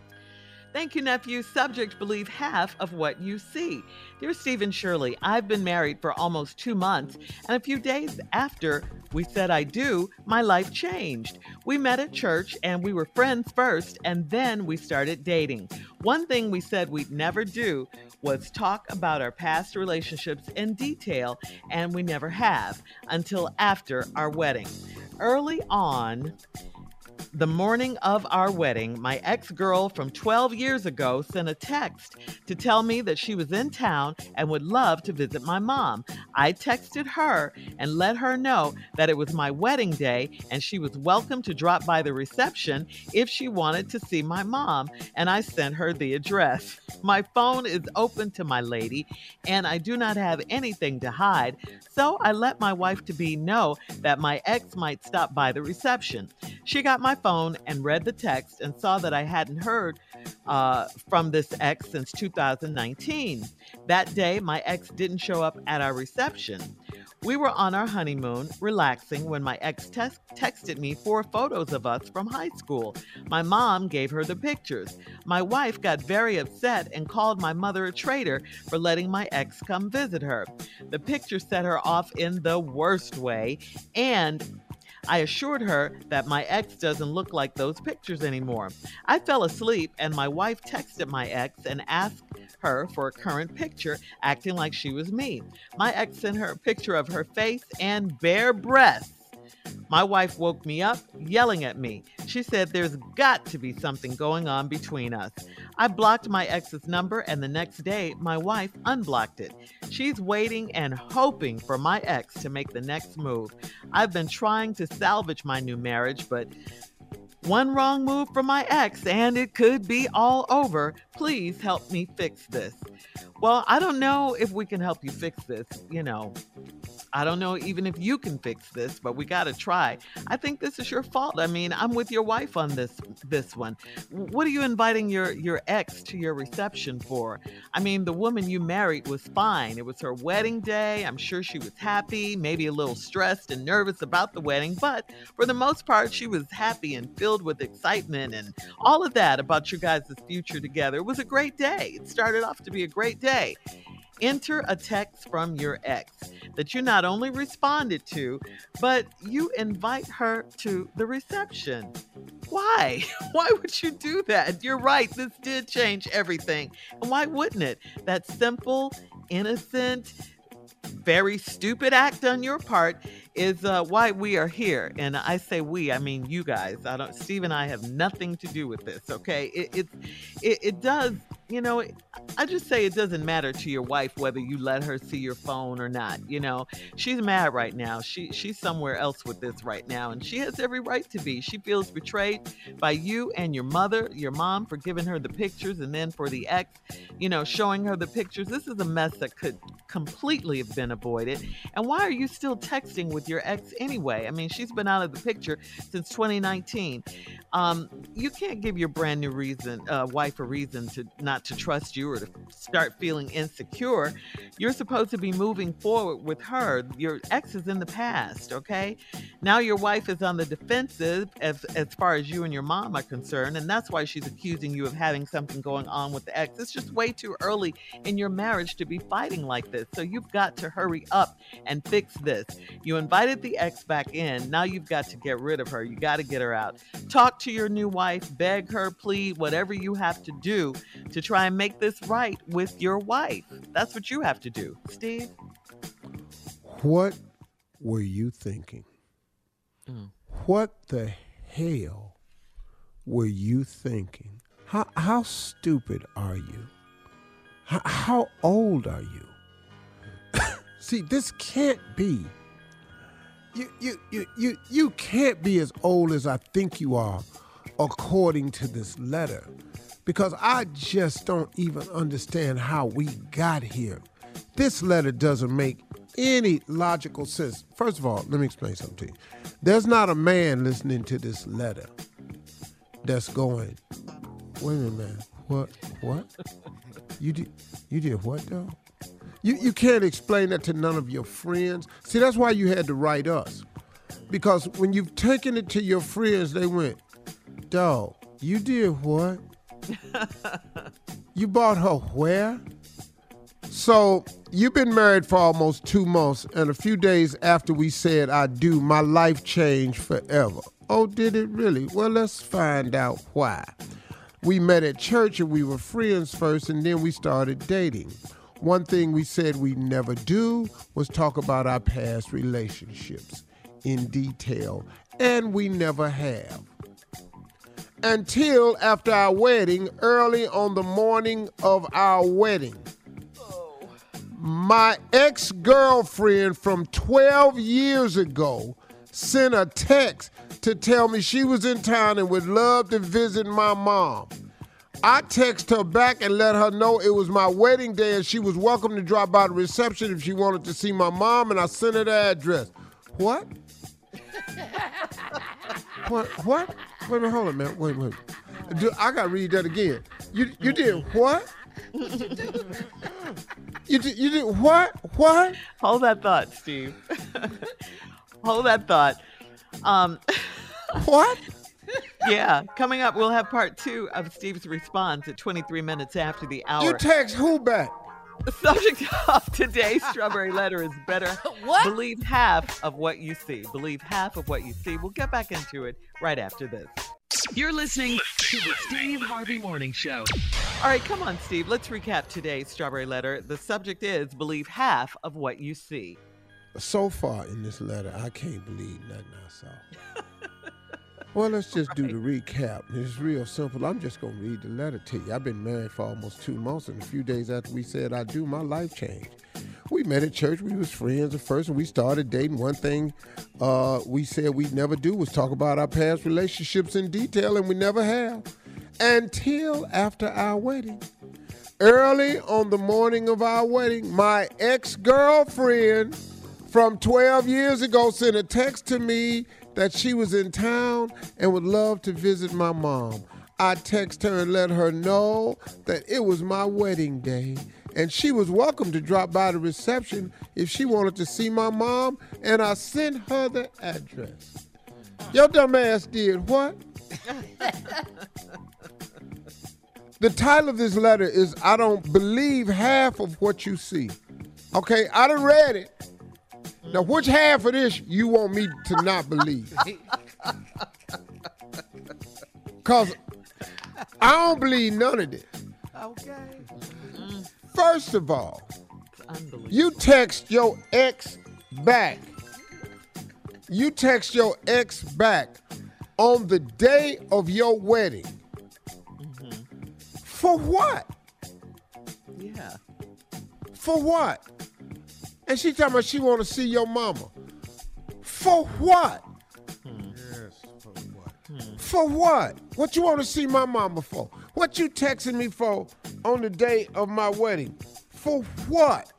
Thank you, nephew. Subject believe half of what you see. Dear Steve and Shirley, I've been married for almost two months, and a few days after we said I do, my life changed. We met at church and we were friends first, and then we started dating. One thing we said we'd never do was talk about our past relationships in detail, and we never have until after our wedding. Early on, the morning of our wedding, my ex girl from 12 years ago sent a text to tell me that she was in town and would love to visit my mom. I texted her and let her know that it was my wedding day and she was welcome to drop by the reception if she wanted to see my mom, and I sent her the address. My phone is open to my lady, and I do not have anything to hide, so I let my wife to be know that my ex might stop by the reception. She got my phone and read the text and saw that I hadn't heard uh, from this ex since 2019. That day, my ex didn't show up at our reception. We were on our honeymoon, relaxing, when my ex te- texted me four photos of us from high school. My mom gave her the pictures. My wife got very upset and called my mother a traitor for letting my ex come visit her. The picture set her off in the worst way, and I assured her that my ex doesn't look like those pictures anymore. I fell asleep, and my wife texted my ex and asked her for a current picture, acting like she was me. My ex sent her a picture of her face and bare breasts. My wife woke me up yelling at me. She said there's got to be something going on between us. I blocked my ex's number, and the next day, my wife unblocked it. She's waiting and hoping for my ex to make the next move. I've been trying to salvage my new marriage, but one wrong move from my ex, and it could be all over. Please help me fix this. Well, I don't know if we can help you fix this. You know, I don't know even if you can fix this, but we got to try. I think this is your fault. I mean, I'm with your wife on this this one. What are you inviting your your ex to your reception for? I mean, the woman you married was fine. It was her wedding day. I'm sure she was happy, maybe a little stressed and nervous about the wedding, but for the most part, she was happy and filled with excitement and all of that about you guys' future together. It was a great day. It started off to be a great day enter a text from your ex that you not only responded to, but you invite her to the reception. Why? Why would you do that? You're right, this did change everything. And why wouldn't it? That simple, innocent, very stupid act on your part is uh, why we are here. And I say we, I mean you guys. I don't. Steve and I have nothing to do with this. Okay, it it, it, it does you know, I just say it doesn't matter to your wife whether you let her see your phone or not. You know, she's mad right now. She she's somewhere else with this right now, and she has every right to be. She feels betrayed by you and your mother, your mom, for giving her the pictures, and then for the ex, you know, showing her the pictures. This is a mess that could completely have been avoided. And why are you still texting with your ex anyway? I mean, she's been out of the picture since 2019. Um, you can't give your brand new reason, uh, wife, a reason to not not to trust you or to start feeling insecure. You're supposed to be moving forward with her. Your ex is in the past, okay? Now your wife is on the defensive as, as far as you and your mom are concerned, and that's why she's accusing you of having something going on with the ex. It's just way too early in your marriage to be fighting like this. So you've got to hurry up and fix this. You invited the ex back in. Now you've got to get rid of her. You got to get her out. Talk to your new wife, beg her, plead, whatever you have to do to try and make this right with your wife. That's what you have to do. Steve? What were you thinking? Mm. what the hell were you thinking? How, how stupid are you? How, how old are you? See, this can't be. You, you, you, you, you can't be as old as I think you are, according to this letter, because I just don't even understand how we got here. This letter doesn't make any logical sense. First of all, let me explain something to you. There's not a man listening to this letter that's going, wait a minute, man. What? What? You did? You did what though? You you can't explain that to none of your friends. See, that's why you had to write us, because when you've taken it to your friends, they went, dog. You did what? you bought her where? So you've been married for almost two months, and a few days after we said I do, my life changed forever. Oh, did it really? Well, let's find out why. We met at church and we were friends first, and then we started dating. One thing we said we never do was talk about our past relationships in detail, and we never have. Until after our wedding, early on the morning of our wedding my ex girlfriend from 12 years ago sent a text to tell me she was in town and would love to visit my mom. I text her back and let her know it was my wedding day and she was welcome to drop by the reception if she wanted to see my mom, and I sent her the address. What? what? What? Wait a minute, hold on, man. Wait, wait. Do, I gotta read that again. You you did what? You did, you did what? What? Hold that thought, Steve. Hold that thought. Um, what? yeah, coming up, we'll have part two of Steve's response at 23 minutes after the hour. You text who back? The subject of today's strawberry letter is better. What? Believe half of what you see. Believe half of what you see. We'll get back into it right after this. You're listening to the Steve Harvey Morning Show. All right, come on, Steve. Let's recap today's strawberry letter. The subject is believe half of what you see. So far in this letter, I can't believe nothing I saw. well, let's just do the recap. It's real simple. I'm just going to read the letter to you. I've been married for almost two months, and a few days after we said I do, my life changed. We met at church. We was friends at first, and we started dating. One thing uh, we said we'd never do was talk about our past relationships in detail, and we never have until after our wedding. Early on the morning of our wedding, my ex girlfriend from 12 years ago sent a text to me that she was in town and would love to visit my mom. I text her and let her know that it was my wedding day and she was welcome to drop by the reception if she wanted to see my mom, and I sent her the address. Your dumb ass did what? the title of this letter is I Don't Believe Half of What You See. Okay, I done read it. Now, which half of this you want me to not believe? Because I don't believe none of this. Okay. First of all, you text your ex back. You text your ex back on the day of your wedding. Mm-hmm. For what? Yeah. For what? And she talking about she want to see your mama. For what? Yes, for what? For what? What you want to see my mama for? What you texting me for on the day of my wedding? For what?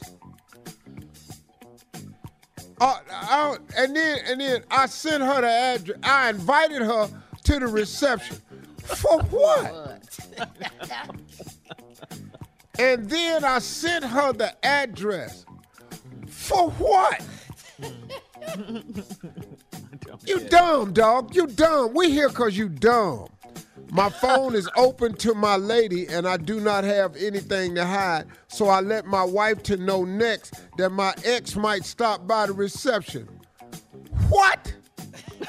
Uh, I, and then and then I sent her the address. I invited her to the reception. For what? and then I sent her the address. For what? You dumb, dog. You dumb. We here because you dumb. My phone is open to my lady, and I do not have anything to hide. So I let my wife to know next that my ex might stop by the reception. What?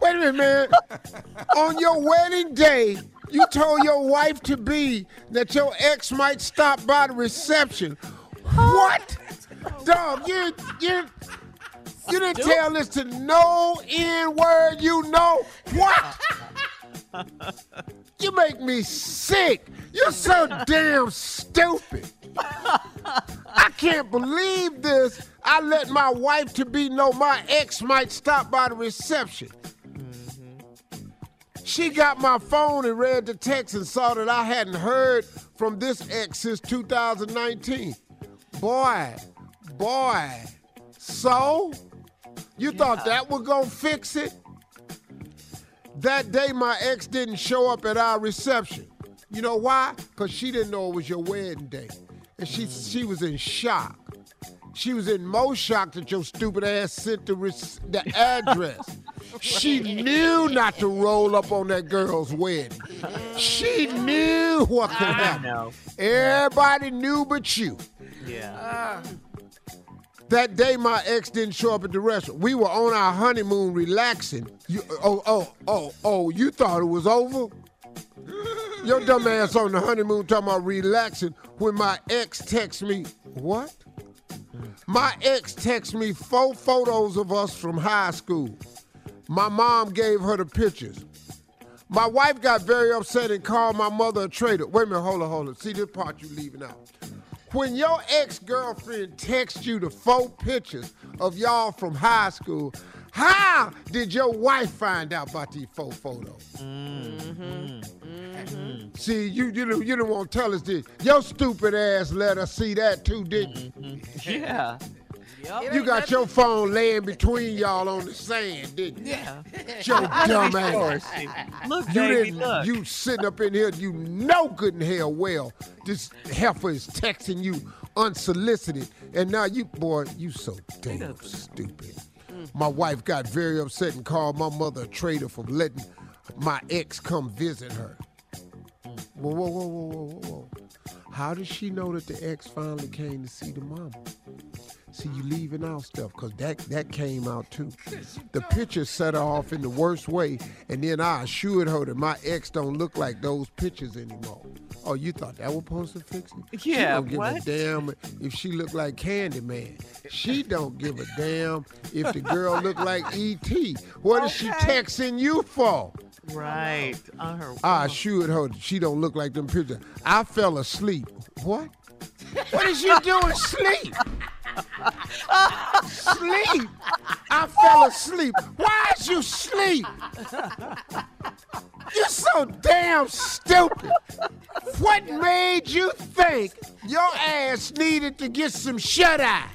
Wait a minute, man. On your wedding day, you told your wife to be that your ex might stop by the reception. What? Dog, you you You didn't tell this to no N word you know. What? you make me sick. You're so damn stupid. I can't believe this. I let my wife to be know my ex might stop by the reception. Mm-hmm. She got my phone and read the text and saw that I hadn't heard from this ex since 2019. Boy, boy. So, you thought that was gonna fix it? That day, my ex didn't show up at our reception. You know why? Because she didn't know it was your wedding day. And she, mm. she was in shock. She was in most shock that your stupid ass sent the, res- the address. she knew not to roll up on that girl's wedding. She knew what could happen. Everybody knew but you. Yeah. Ah. That day, my ex didn't show up at the restaurant. We were on our honeymoon, relaxing. You, oh, oh, oh, oh! You thought it was over? Your dumb ass on the honeymoon talking about relaxing when my ex texts me, what? My ex texts me four photos of us from high school. My mom gave her the pictures. My wife got very upset and called my mother a traitor. Wait a minute, hold on, hold on. See this part you leaving out. When your ex-girlfriend texts you the four pictures of y'all from high school, how did your wife find out about these four photos? Mm-hmm. Mm-hmm. Mm-hmm. See, you you don't, you don't want to tell us this. Your stupid ass let us see that too, didn't you? Yeah. You got your phone laying between y'all on the sand, didn't you? Yeah. Your dumb ass. Look, You baby, didn't. look. You sitting up in here. You know good and hell well this heifer is texting you unsolicited, and now you boy, you so damn stupid. My wife got very upset and called my mother a traitor for letting my ex come visit her. Whoa, whoa, whoa, whoa, whoa, whoa, whoa. How does she know that the ex finally came to see the mama? See, you leaving out stuff because that, that came out too. The picture set her off in the worst way, and then I assured her that my ex don't look like those pictures anymore. Oh, you thought that was supposed to fix it? she don't give a damn if she look like Candyman. She don't give a damn if the girl look like E.T. what What is she Okay. texting you for? Right. On her. I assured her that she don't look like them pictures. I fell asleep. What? What is you doing sleep? sleep. I fell asleep. Why is you sleep? You're so damn stupid. What made you think your ass needed to get some shut eye?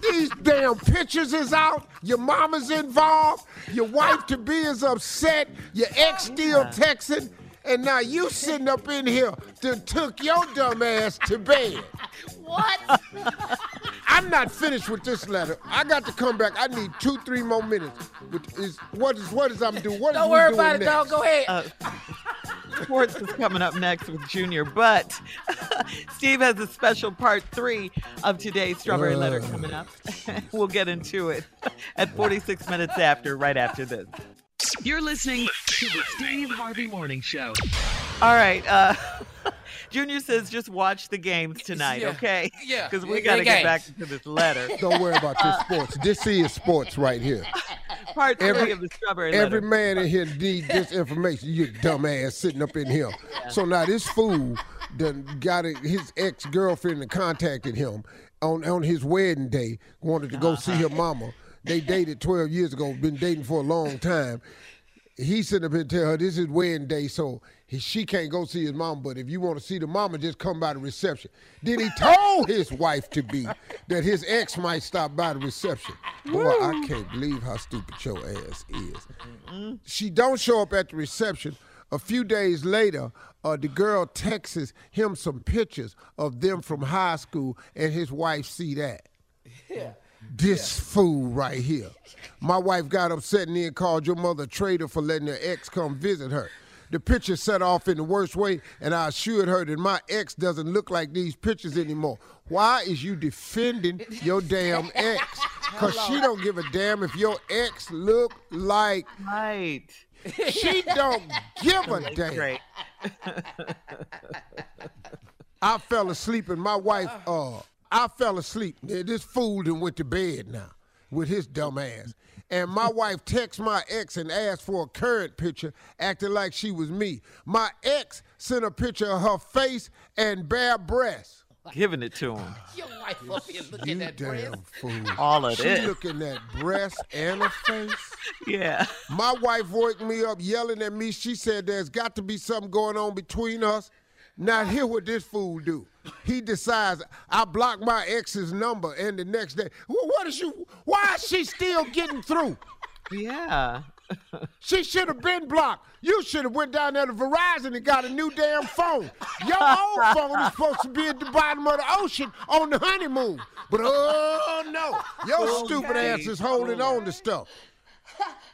These damn pictures is out. Your mama's involved. Your wife to be is upset. Your ex still texting. And now you sitting up in here that took your dumb ass to bed. What? I'm not finished with this letter. I got to come back. I need two, three more minutes. With is what is what is I'm doing? What is Don't we worry doing about it, next? dog. Go ahead. Uh, Sports is coming up next with Junior, but Steve has a special part three of today's Strawberry Letter coming up. we'll get into it at 46 minutes after, right after this. You're listening to the Steve Harvey Morning Show. All right. Uh, Junior says just watch the games tonight, Yeah. okay? Yeah. Because we got to get back to this letter. Don't worry about this sports. This is sports right here. Part three Every- of the Strawberry Every Letter. man in here need this information. You dumbass sitting up in here. So now this fool done got it, his ex girlfriend and contacted him on on his wedding day. Wanted to go uh-huh. see her mama. They dated 12 years ago. Been dating for a long time. He sitting up here and tell her this is wedding day, so he, she can't go see his mama. But if you want to see the mama, just come by the reception. Then he told his wife to be that his ex might stop by the reception. Boy, I can't believe how stupid your ass is. She don't show up at the reception. A few days later, uh, the girl texts him some pictures of them from high school, and his wife see that. This fool right here. My wife got upset and then called your mother a traitor for letting her ex come visit her. The picture set off in the worst way, and I assured her that my ex doesn't look like these pictures anymore. Why is you defending your damn ex? Because she don't give a damn if your ex look like Right. she don't give a damn. Great. I fell asleep and my wife, uh, I fell asleep. This fool done went to bed now with his dumb ass. And my wife texts my ex and asked for a current picture, acting like she was me. My ex sent a picture of her face and bare breasts. Giving it to him. Your wife up here looking You at breast. damn fool. All of she this. looking at breast and a face. Yeah. My wife woke me up yelling at me. She said there's got to be something going on between us. Now hear what this fool do. He decides I block my ex's number, and the next day, well, what is you? Why is she still getting through? Yeah. She should have been blocked. You should have went down there to Verizon and got a new damn phone. Your old phone is supposed to be at the bottom of the ocean on the honeymoon. But oh no, your stupid ass is holding on to stuff.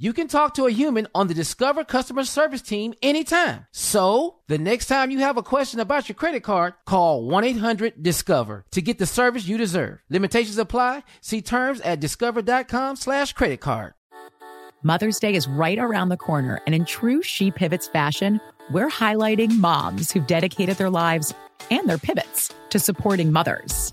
You can talk to a human on the Discover customer service team anytime. So, the next time you have a question about your credit card, call 1-800-DISCOVER to get the service you deserve. Limitations apply. See terms at discover.com slash credit card. Mother's Day is right around the corner, and in true She Pivots fashion, we're highlighting moms who've dedicated their lives and their pivots to supporting mothers.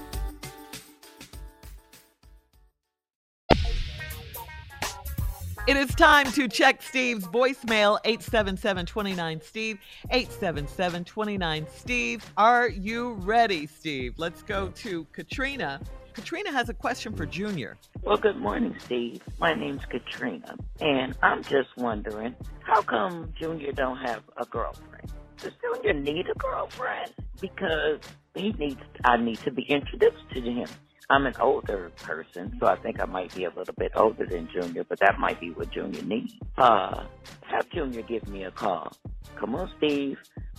It is time to check Steve's voicemail 877 Steve. 877 Steve. Are you ready, Steve? Let's go to Katrina. Katrina has a question for Junior. Well, good morning, Steve. My name's Katrina, and I'm just wondering, how come Junior don't have a girlfriend? Does Junior need a girlfriend? Because he needs, I need to be introduced to him. I'm an older person, so I think I might be a little bit older than Junior, but that might be what Junior needs. Uh, have Junior give me a call. Come on, Steve.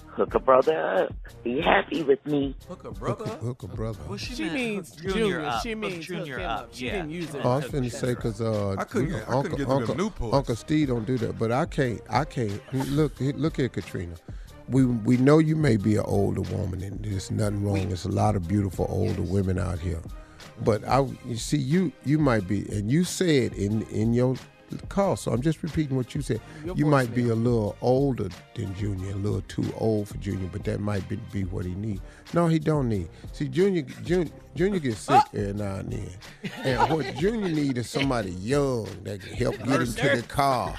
Hook a brother up. Be happy with me. Hook a brother up? Hook a brother. Well, she, She meant means junior. Junior up. She Hook means Junior hook him up. up. She yeah. didn't use it. Oh, I was finna say because uh, I couldn't- I couldn't Uncle, get them Uncle, Newports. Uncle Steve don't do that, but I can't. I can't. Look, look at Katrina. We we know you may be an older woman, and there's nothing wrong. There's a lot of beautiful older women out here, but I you see you you might be, and you said in in your call. So I'm just repeating what you said. Your you might be a little older than Junior, a little too old for Junior, but that might be, be what he needs. No, he don't need. See, Junior Junior, Junior gets sick every now and then, and what Junior need is somebody young that can help get him to the car,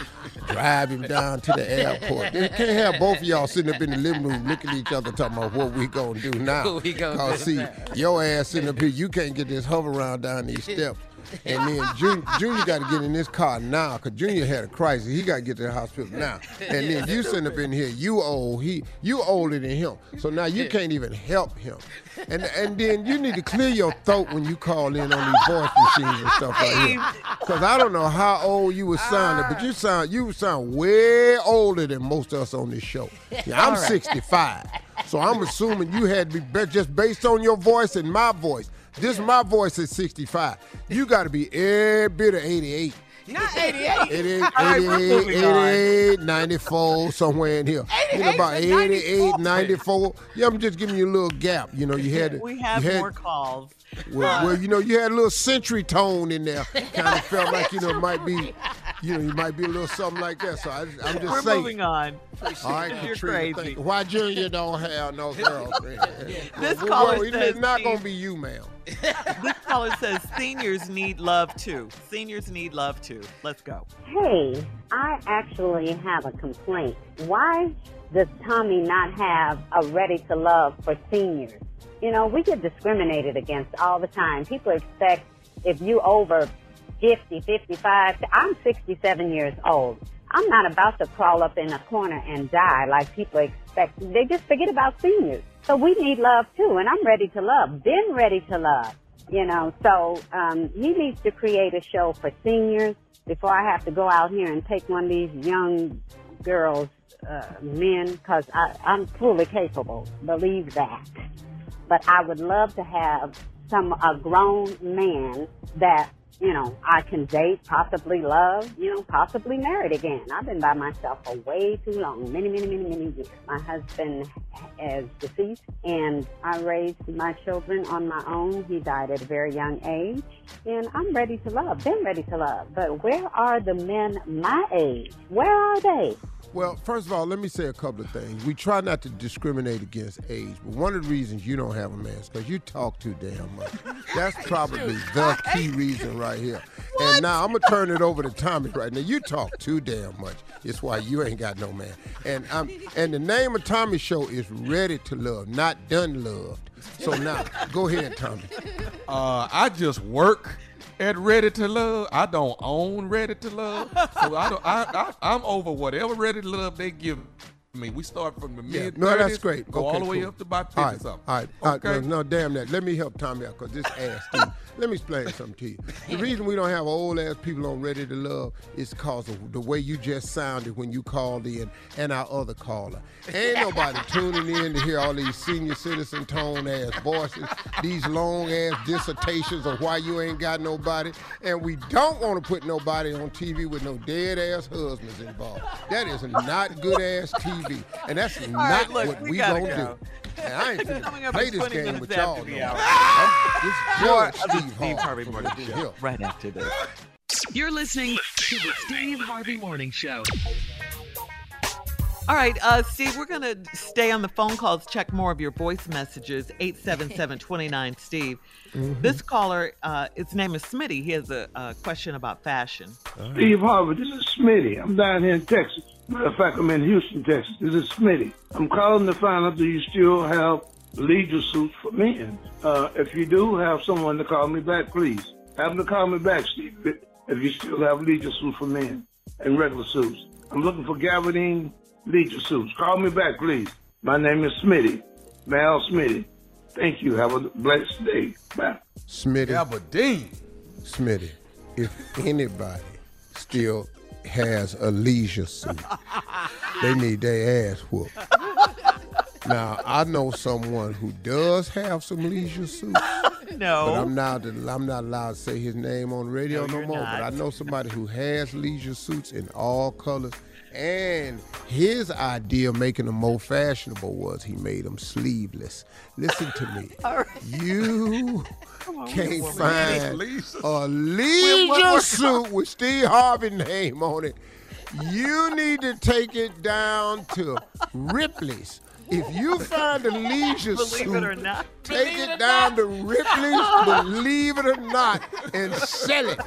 drive him down to the airport. You can't have both of y'all sitting up in the living room looking at each other talking about what we gonna do now. What we gonna Cause do see, your ass sitting up here, you can't get this Hoveround down these steps. And then Junior, Junior got to get in this car now because Junior had a crisis. He got to get to the hospital now. And then you sitting up in here, you old, he, you older than him. So now you can't even help him. And and then you need to clear your throat when you call in on these voice machines and stuff like here. Because I don't know how old you were sounding, but you sound you sound way older than most of us on this show. Yeah, I'm right. 65. So I'm assuming you had to be- just based on your voice and my voice. This is my voice is 65. You got to be every bit of 88. Not 88. 88, All right, we're 88, 88, 94, somewhere in here. You know, 88 about to 88, 94. 94. Yeah, I'm just giving you a little gap. You know, you had We have had, more calls. well, well, you know, you had a little century tone in there. Kind of felt like, you know, it might be, you know, you might be a little something like that. So I, I'm just We're saying. moving on. All right, You're Katrina, crazy. Why Junior don't have no girlfriend? This Well, caller well, says, it's not going to be you, ma'am. This caller says seniors need love too. Seniors need love too. Let's go. Hey, I actually have a complaint. Why does Tommy not have a ready to love for seniors? You know, we get discriminated against all the time. People expect if you over 50, 55, I'm 67 years old. I'm not about to crawl up in a corner and die like people expect. They just forget about seniors. So we need love too, and I'm ready to love. Been ready to love. You know, so um, he needs to create a show for seniors before I have to go out here and take one of these young girls, uh, men, because I'm fully capable. Believe that. But I would love to have some a grown man that you know, I can date, possibly love, you know, possibly married again. I've been by myself for way too long, many, many, many, many years. My husband is deceased and I raised my children on my own. He died at a very young age and I'm ready to love, been ready to love. But where are the men my age? Where are they? Well, first of all, let me say a couple of things. We try not to discriminate against age, but one of the reasons you don't have a man is because you talk too damn much. That's probably the key reason right here. What? And now I'm gonna turn it over to Tommy right now. You talk too damn much. It's why you ain't got no man. And I'm and the name of Tommy's show is Ready to Love, not Done Loved. So now, go ahead, Tommy. Uh, I just work at Ready to Love. I don't own Ready to Love, so I don't. I, I am over whatever Ready to Love they give me. We start from the mid. No, that's great. Go okay, all the way cool. up to about fifty all right, something. All right, uh, okay. All right, no, no, damn that. Let me help Tommy out because this ass. Steve, let me explain something to you. The reason we don't have old ass people on Ready to Love is because of the way you just sounded when you called in and our other caller. Ain't nobody tuning in to hear all these senior citizen tone ass voices, these long ass dissertations of why you ain't got nobody, and we don't want to put nobody on TV with no dead ass husbands involved. That is not good ass TV, and that's All not right, look, what we we, gonna go. do. And I ain't Coming finna up play at this game with y'all. no hour. more. This More Judge Steve Steve Harvey Harvey Morning is Show here. right after this. You're listening to the Steve Harvey Morning Show. All right, uh, Steve, we're going to stay on the phone calls, check more of your voice messages, 877 29 Steve. Mm-hmm. This caller, uh, his name is Smitty. He has a, a question about fashion. Steve Harvey, this is Smitty. I'm down here in Texas. Matter of fact, I'm in Houston, Texas. This is Smitty. I'm calling to find out do you still have leisure suits for men? Uh, if you do, have someone to call me back, please. Have them to call me back, Steve, if you still have leisure suits for men and regular suits. I'm looking for gabardine leisure suits. Call me back, please. My name is Smitty, Mal Smitty. Thank you. Have a blessed day. Bye. Smitty. Aberdeen. Smitty, if anybody still has a leisure suit, they need their ass whooped. Now, I know someone who does have some leisure suits. No. But I'm not I'm not allowed to say his name on radio No, no, more. not. But I know somebody who has leisure suits in all colors. And his idea of making them more fashionable was he made them sleeveless. Listen to me. You can't find a leisure suit with Steve Harvey name on it. You need to take it down to Ripley's. If you find a leisure Believe suit, it or not. take it down to Ripley's, believe it or not, and sell it.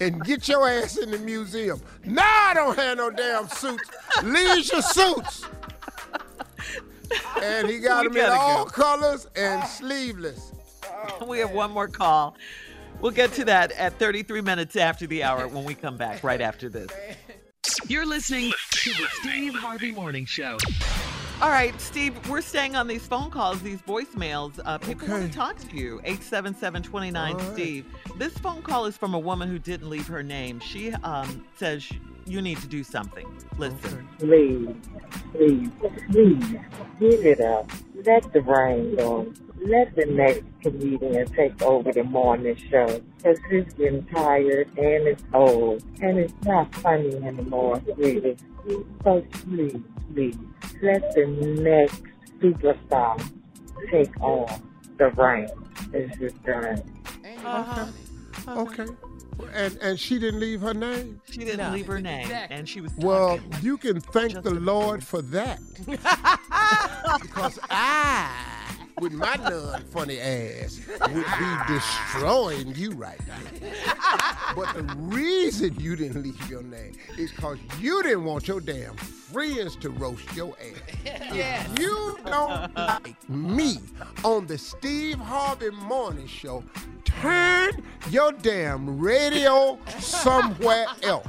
And get your ass in the museum. Now I don't have no damn suits. Leisure suits. And he got We them in gotta all go. colors and sleeveless. We have one more call. We'll get to that at 33 minutes after the hour when we come back, right after this. You're listening to the Steve Harvey Morning Show. All right, Steve, we're staying on these phone calls, these voicemails. Uh, people want to talk to you. 877 Steve. This phone call is from a woman who didn't leave her name. She um, says you need to do something. Listen. Please, please, please, give it up. Let the reign go. Let the next comedian take over the morning show. Because it's getting tired and it's old. And it's not funny anymore, really. So please, please, let the next superstar take on the reign. It's just done. Uh-huh. Okay. And and she didn't leave her name. She didn't leave her name, and she was. Well, you can thank the Lord for that. because I, with my non funny ass, would be destroying you right now. but the reason you didn't leave your name is because you didn't want your damn friends to roast your ass. If you don't like me on the Steve Harvey Morning Show, turn your damn radio somewhere else.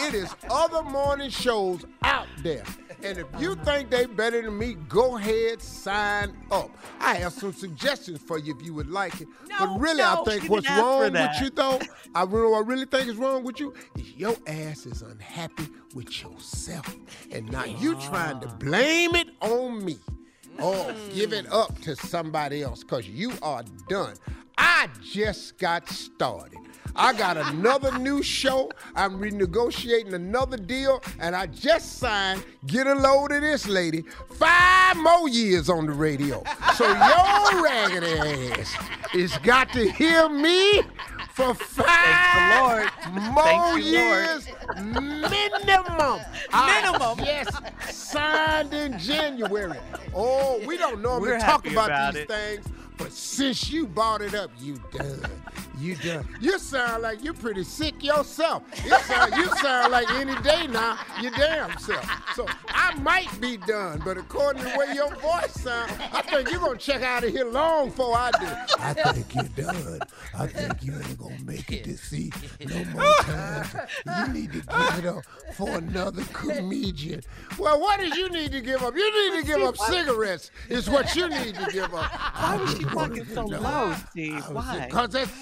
It is other morning shows out there. And if you think they better than me, go ahead, sign up. I have some suggestions for you if you would like it. but really, no, I think what's didn't ask for wrong with you though, I really, I really think is wrong with you is your ass is unhappy with yourself. And now you trying to blame it on me. or give it up to somebody else because you are done. I just got started. I got another new show. I'm renegotiating another deal, and I just signed. Get a load of this, lady. Five more years on the radio. So your ragged ass is got to hear me for five more Thank you, Lord. years minimum. Minimum. yes, signed in January. Oh, we don't normally We're talk about, about these it. things, but since you brought it up, you done. You done. You sound like you're pretty sick yourself. You sound, you sound like any day now, your damn self. So I might be done, but according to the way your voice sounds, I think you're gonna check out of here long before I do. I think you're done. I think you ain't gonna make it to see no more times. You need to give it up for another comedian. Well, what did you need to give up? You need to give up cigarettes. Is what you need to give up. Why was she talking so low, Steve? Why? Because that's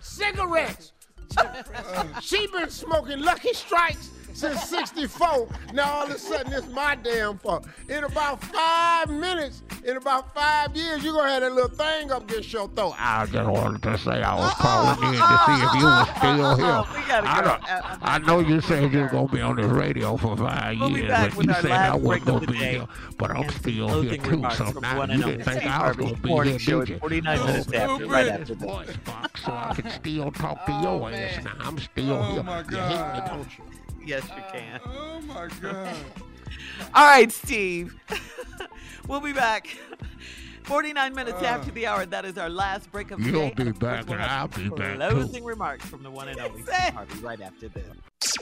cigarettes. she been smoking Lucky Strikes since 64. Now all of a sudden it's my damn fault. In about five minutes, in about five years, you're gonna have that little thing up against your throat. I just wanted to say I was calling in to see if you were still here. I, don't- I know you said you were gonna be on this radio for 5 We'll years, but you said I wasn't gonna be here. But I'm still here too. So from now you didn't think I was gonna be Morning here, show did at you? 49 minutes oh, after, right after this. voice box so I can still talk to your ass now. I'm still oh, here. You hate me, don't you? Yes, you can. Oh my God. All right, Steve. we'll be back. 49 minutes after the hour. That is our last break of the You'll day. be And of course, back and I'll be back, too. Closing remarks from the one and only Steve Harvey right after this.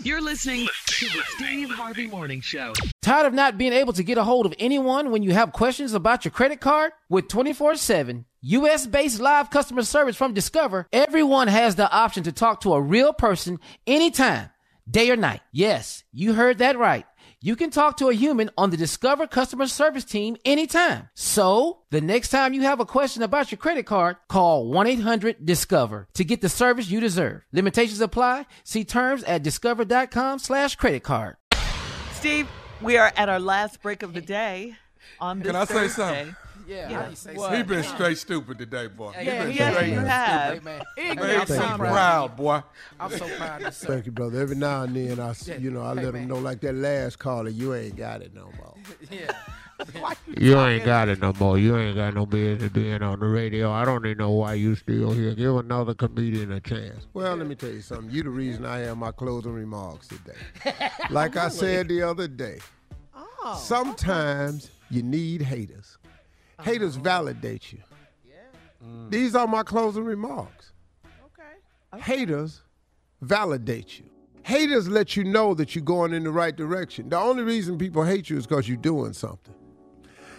You're listening to the Steve Harvey Morning Show. Tired of not being able to get a hold of anyone when you have questions about your credit card? With 24 7 US based live customer service from Discover, everyone has the option to talk to a real person anytime, day or night. Yes, you heard that right. You can talk to a human on the Discover customer service team anytime. So, the next time you have a question about your credit card, call 1 800 Discover to get the service you deserve. Limitations apply. See terms at discover.com/slash credit card. Steve, we are at our last break of the day on this Can I say something? Yeah, Yeah. how you say What? He been straight stupid today, boy. He Yeah, been yes, straight you stupid. have. Hey, man. I'm so me proud. proud, boy. I'm so proud of myself. Thank you, brother. Every now and then, I, s- Yeah. you know, I Hey, let them man. know, like that last caller, you ain't got it no more. Yeah. You ain't got it no more. You ain't got no business being on the radio. I don't even know why you still here. Give another comedian a chance. Well, let me tell you something. You the reason I have my closing remarks today. Like I said the other day, oh, sometimes you need haters. Haters uh-huh. validate you. Mm. These are my closing remarks. Okay. Haters validate you. Haters let you know that you're going in the right direction. The only reason people hate you is because you're doing something.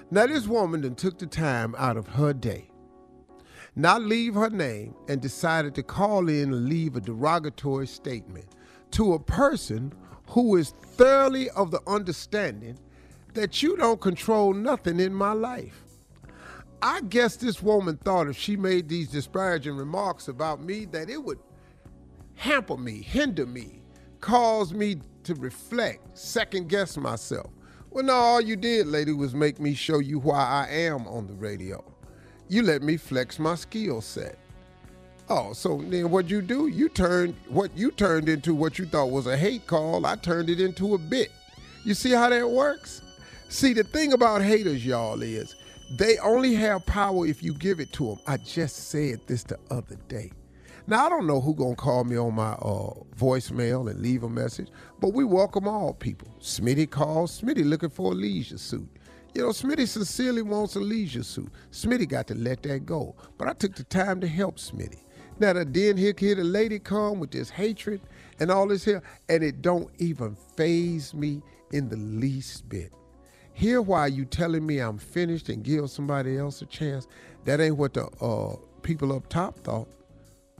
Now, this woman then took the time out of her day, not leave her name, and decided to call in and leave a derogatory statement to a person who is thoroughly of the understanding that you don't control nothing in my life. I guess this woman thought if she made these disparaging remarks about me, that it would hamper me, hinder me, cause me to reflect, second guess myself. Well, no, all you did, lady, was make me show you why I am on the radio. You let me flex my skill set. Oh, so then what you do? You turned what you turned into what you thought was a hate call, I turned it into a bit. You see how that works? See, the thing about haters, y'all, is they only have power if you give it to them. I just said this the other day. Now I don't know who gonna call me on my uh, voicemail and leave a message, but we welcome all people. Smitty calls. Smitty looking for a leisure suit. You know, Smitty sincerely wants a leisure suit. Smitty got to let that go. But I took the time to help Smitty. Now the then here here the lady come with this hatred and all this here, and it don't even faze me in the least bit. Here why you telling me I'm finished and give somebody else a chance. That ain't what the uh, people up top thought.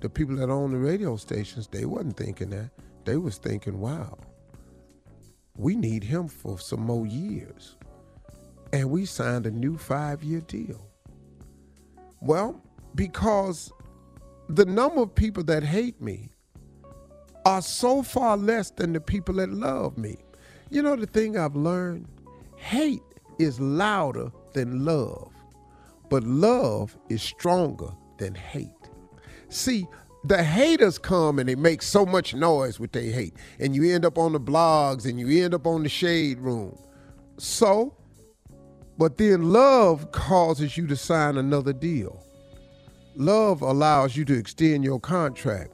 The people that own the radio stations, they wasn't thinking that. They was thinking, wow, we need him for some more years. And we signed a new five year deal. Well, because the number of people that hate me are so far less than the people that love me. You know, the thing I've learned hate is louder than love, but love is stronger than hate. See, the haters come and they make so much noise with their hate, and you end up on the blogs and you end up on the shade room. So, but then love causes you to sign another deal. Love allows you to extend your contract.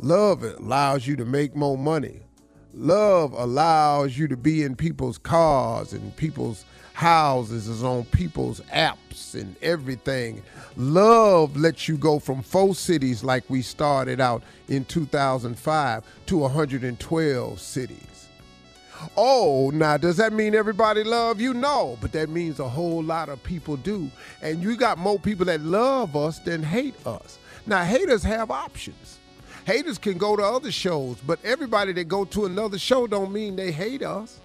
Love allows you to make more money. Love allows you to be in people's cars and people's houses, is on people's apps and everything. Love lets you go from four cities like we started out in 2005 to 112 cities. Oh, now does that mean everybody love you? No, but that means a whole lot of people do. And you got more people that love us than hate us. Now haters have options. Haters can go to other shows, but everybody that go to another show don't mean they hate us.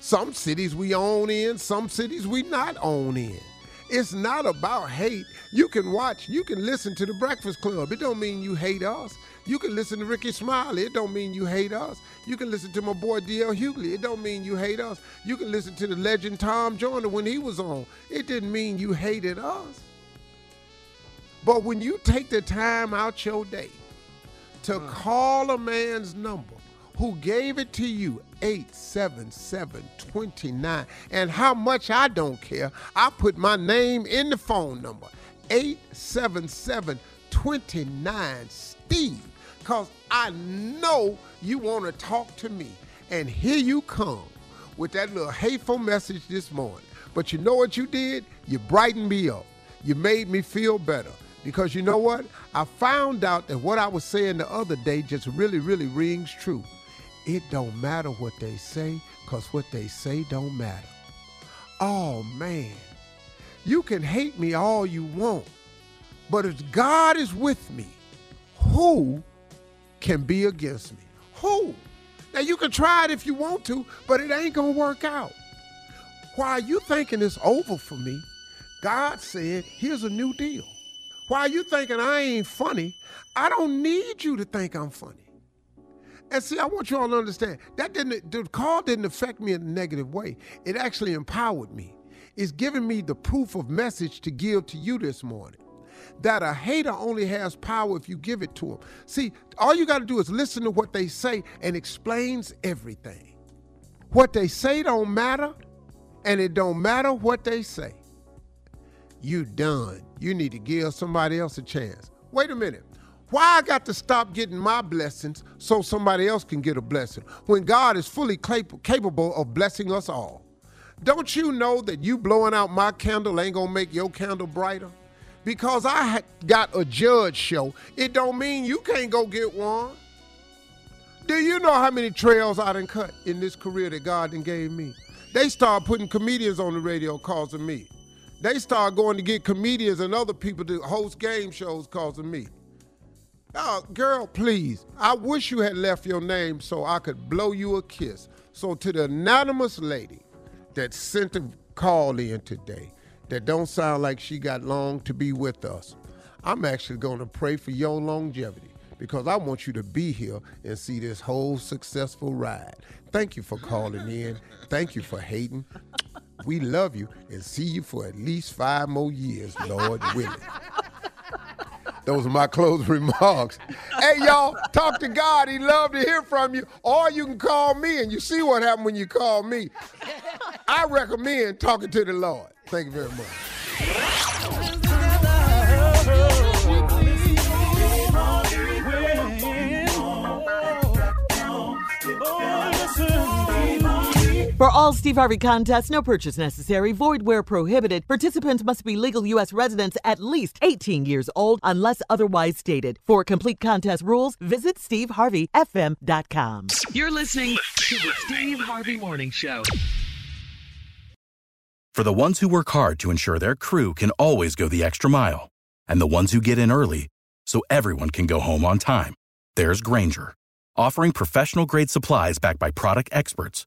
Some cities we own in, some cities we not own in. It's not about hate. You can watch, you can listen to the Breakfast Club. It don't mean you hate us. You can listen to Rickey Smiley. It don't mean you hate us. You can listen to my boy D.L. Hughley. It don't mean you hate us. You can listen to the legend Tom Joyner when he was on. It didn't mean you hated us. But when you take the time out your day to mm. call a man's number who gave it to you 877-29 and how much I don't care. I put my name in the phone number 877-29 Steve cuz I know you want to talk to me. And here you come with that little hateful message this morning. But you know what you did? You brightened me up. You made me feel better because you know what? I found out that what I was saying the other day just really, really rings true. It don't matter what they say, because what they say don't matter. Oh man, you can hate me all you want, but if God is with me, who can be against me? Who? Now you can try it if you want to, but it ain't gonna work out. While you thinking it's over for me, God said, here's a new deal. While you thinking I ain't funny, I don't need you to think I'm funny. And see, I want you all to understand that didn't the call didn't affect me in a negative way. It actually empowered me. It's giving me the proof of message to give to you this morning. That a hater only has power if you give it to him. See, all you got to do is listen to what they say and explains everything. What they say don't matter, and it don't matter what they say. You done. You need to give somebody else a chance. Wait a minute. Why I got to stop getting my blessings so somebody else can get a blessing when God is fully capable of blessing us all? Don't you know that you blowing out my candle ain't gonna make your candle brighter? Because I got a judge show, it don't mean you can't go get one. Do you know how many trails I done cut in this career that God done gave me? They start putting comedians on the radio causing me. They start going to get comedians and other people to host game shows causing me. Oh, girl, please. I wish you had left your name so I could blow you a kiss. So to the anonymous lady that sent a call in today that don't sound like she got long to be with us, I'm actually going to pray for your longevity because I want you to be here and see this whole successful ride. Thank you for calling in. Thank you for hating. We love you and see you for at least five more years, Lord willing. Those are my closing remarks. Hey, y'all, talk to God. He love to hear from you. Or you can call me, and you see what happened when you call me. I recommend talking to the Lord. Thank you very much. For all Steve Harvey contests, no purchase necessary, void where prohibited. Participants must be legal U.S. residents at least 18 years old unless otherwise stated. For complete contest rules, visit SteveHarveyFM.com. You're listening to the Steve Harvey Morning Show. For the ones who work hard to ensure their crew can always go the extra mile, and the ones who get in early so everyone can go home on time, there's Grainger, offering professional grade supplies backed by product experts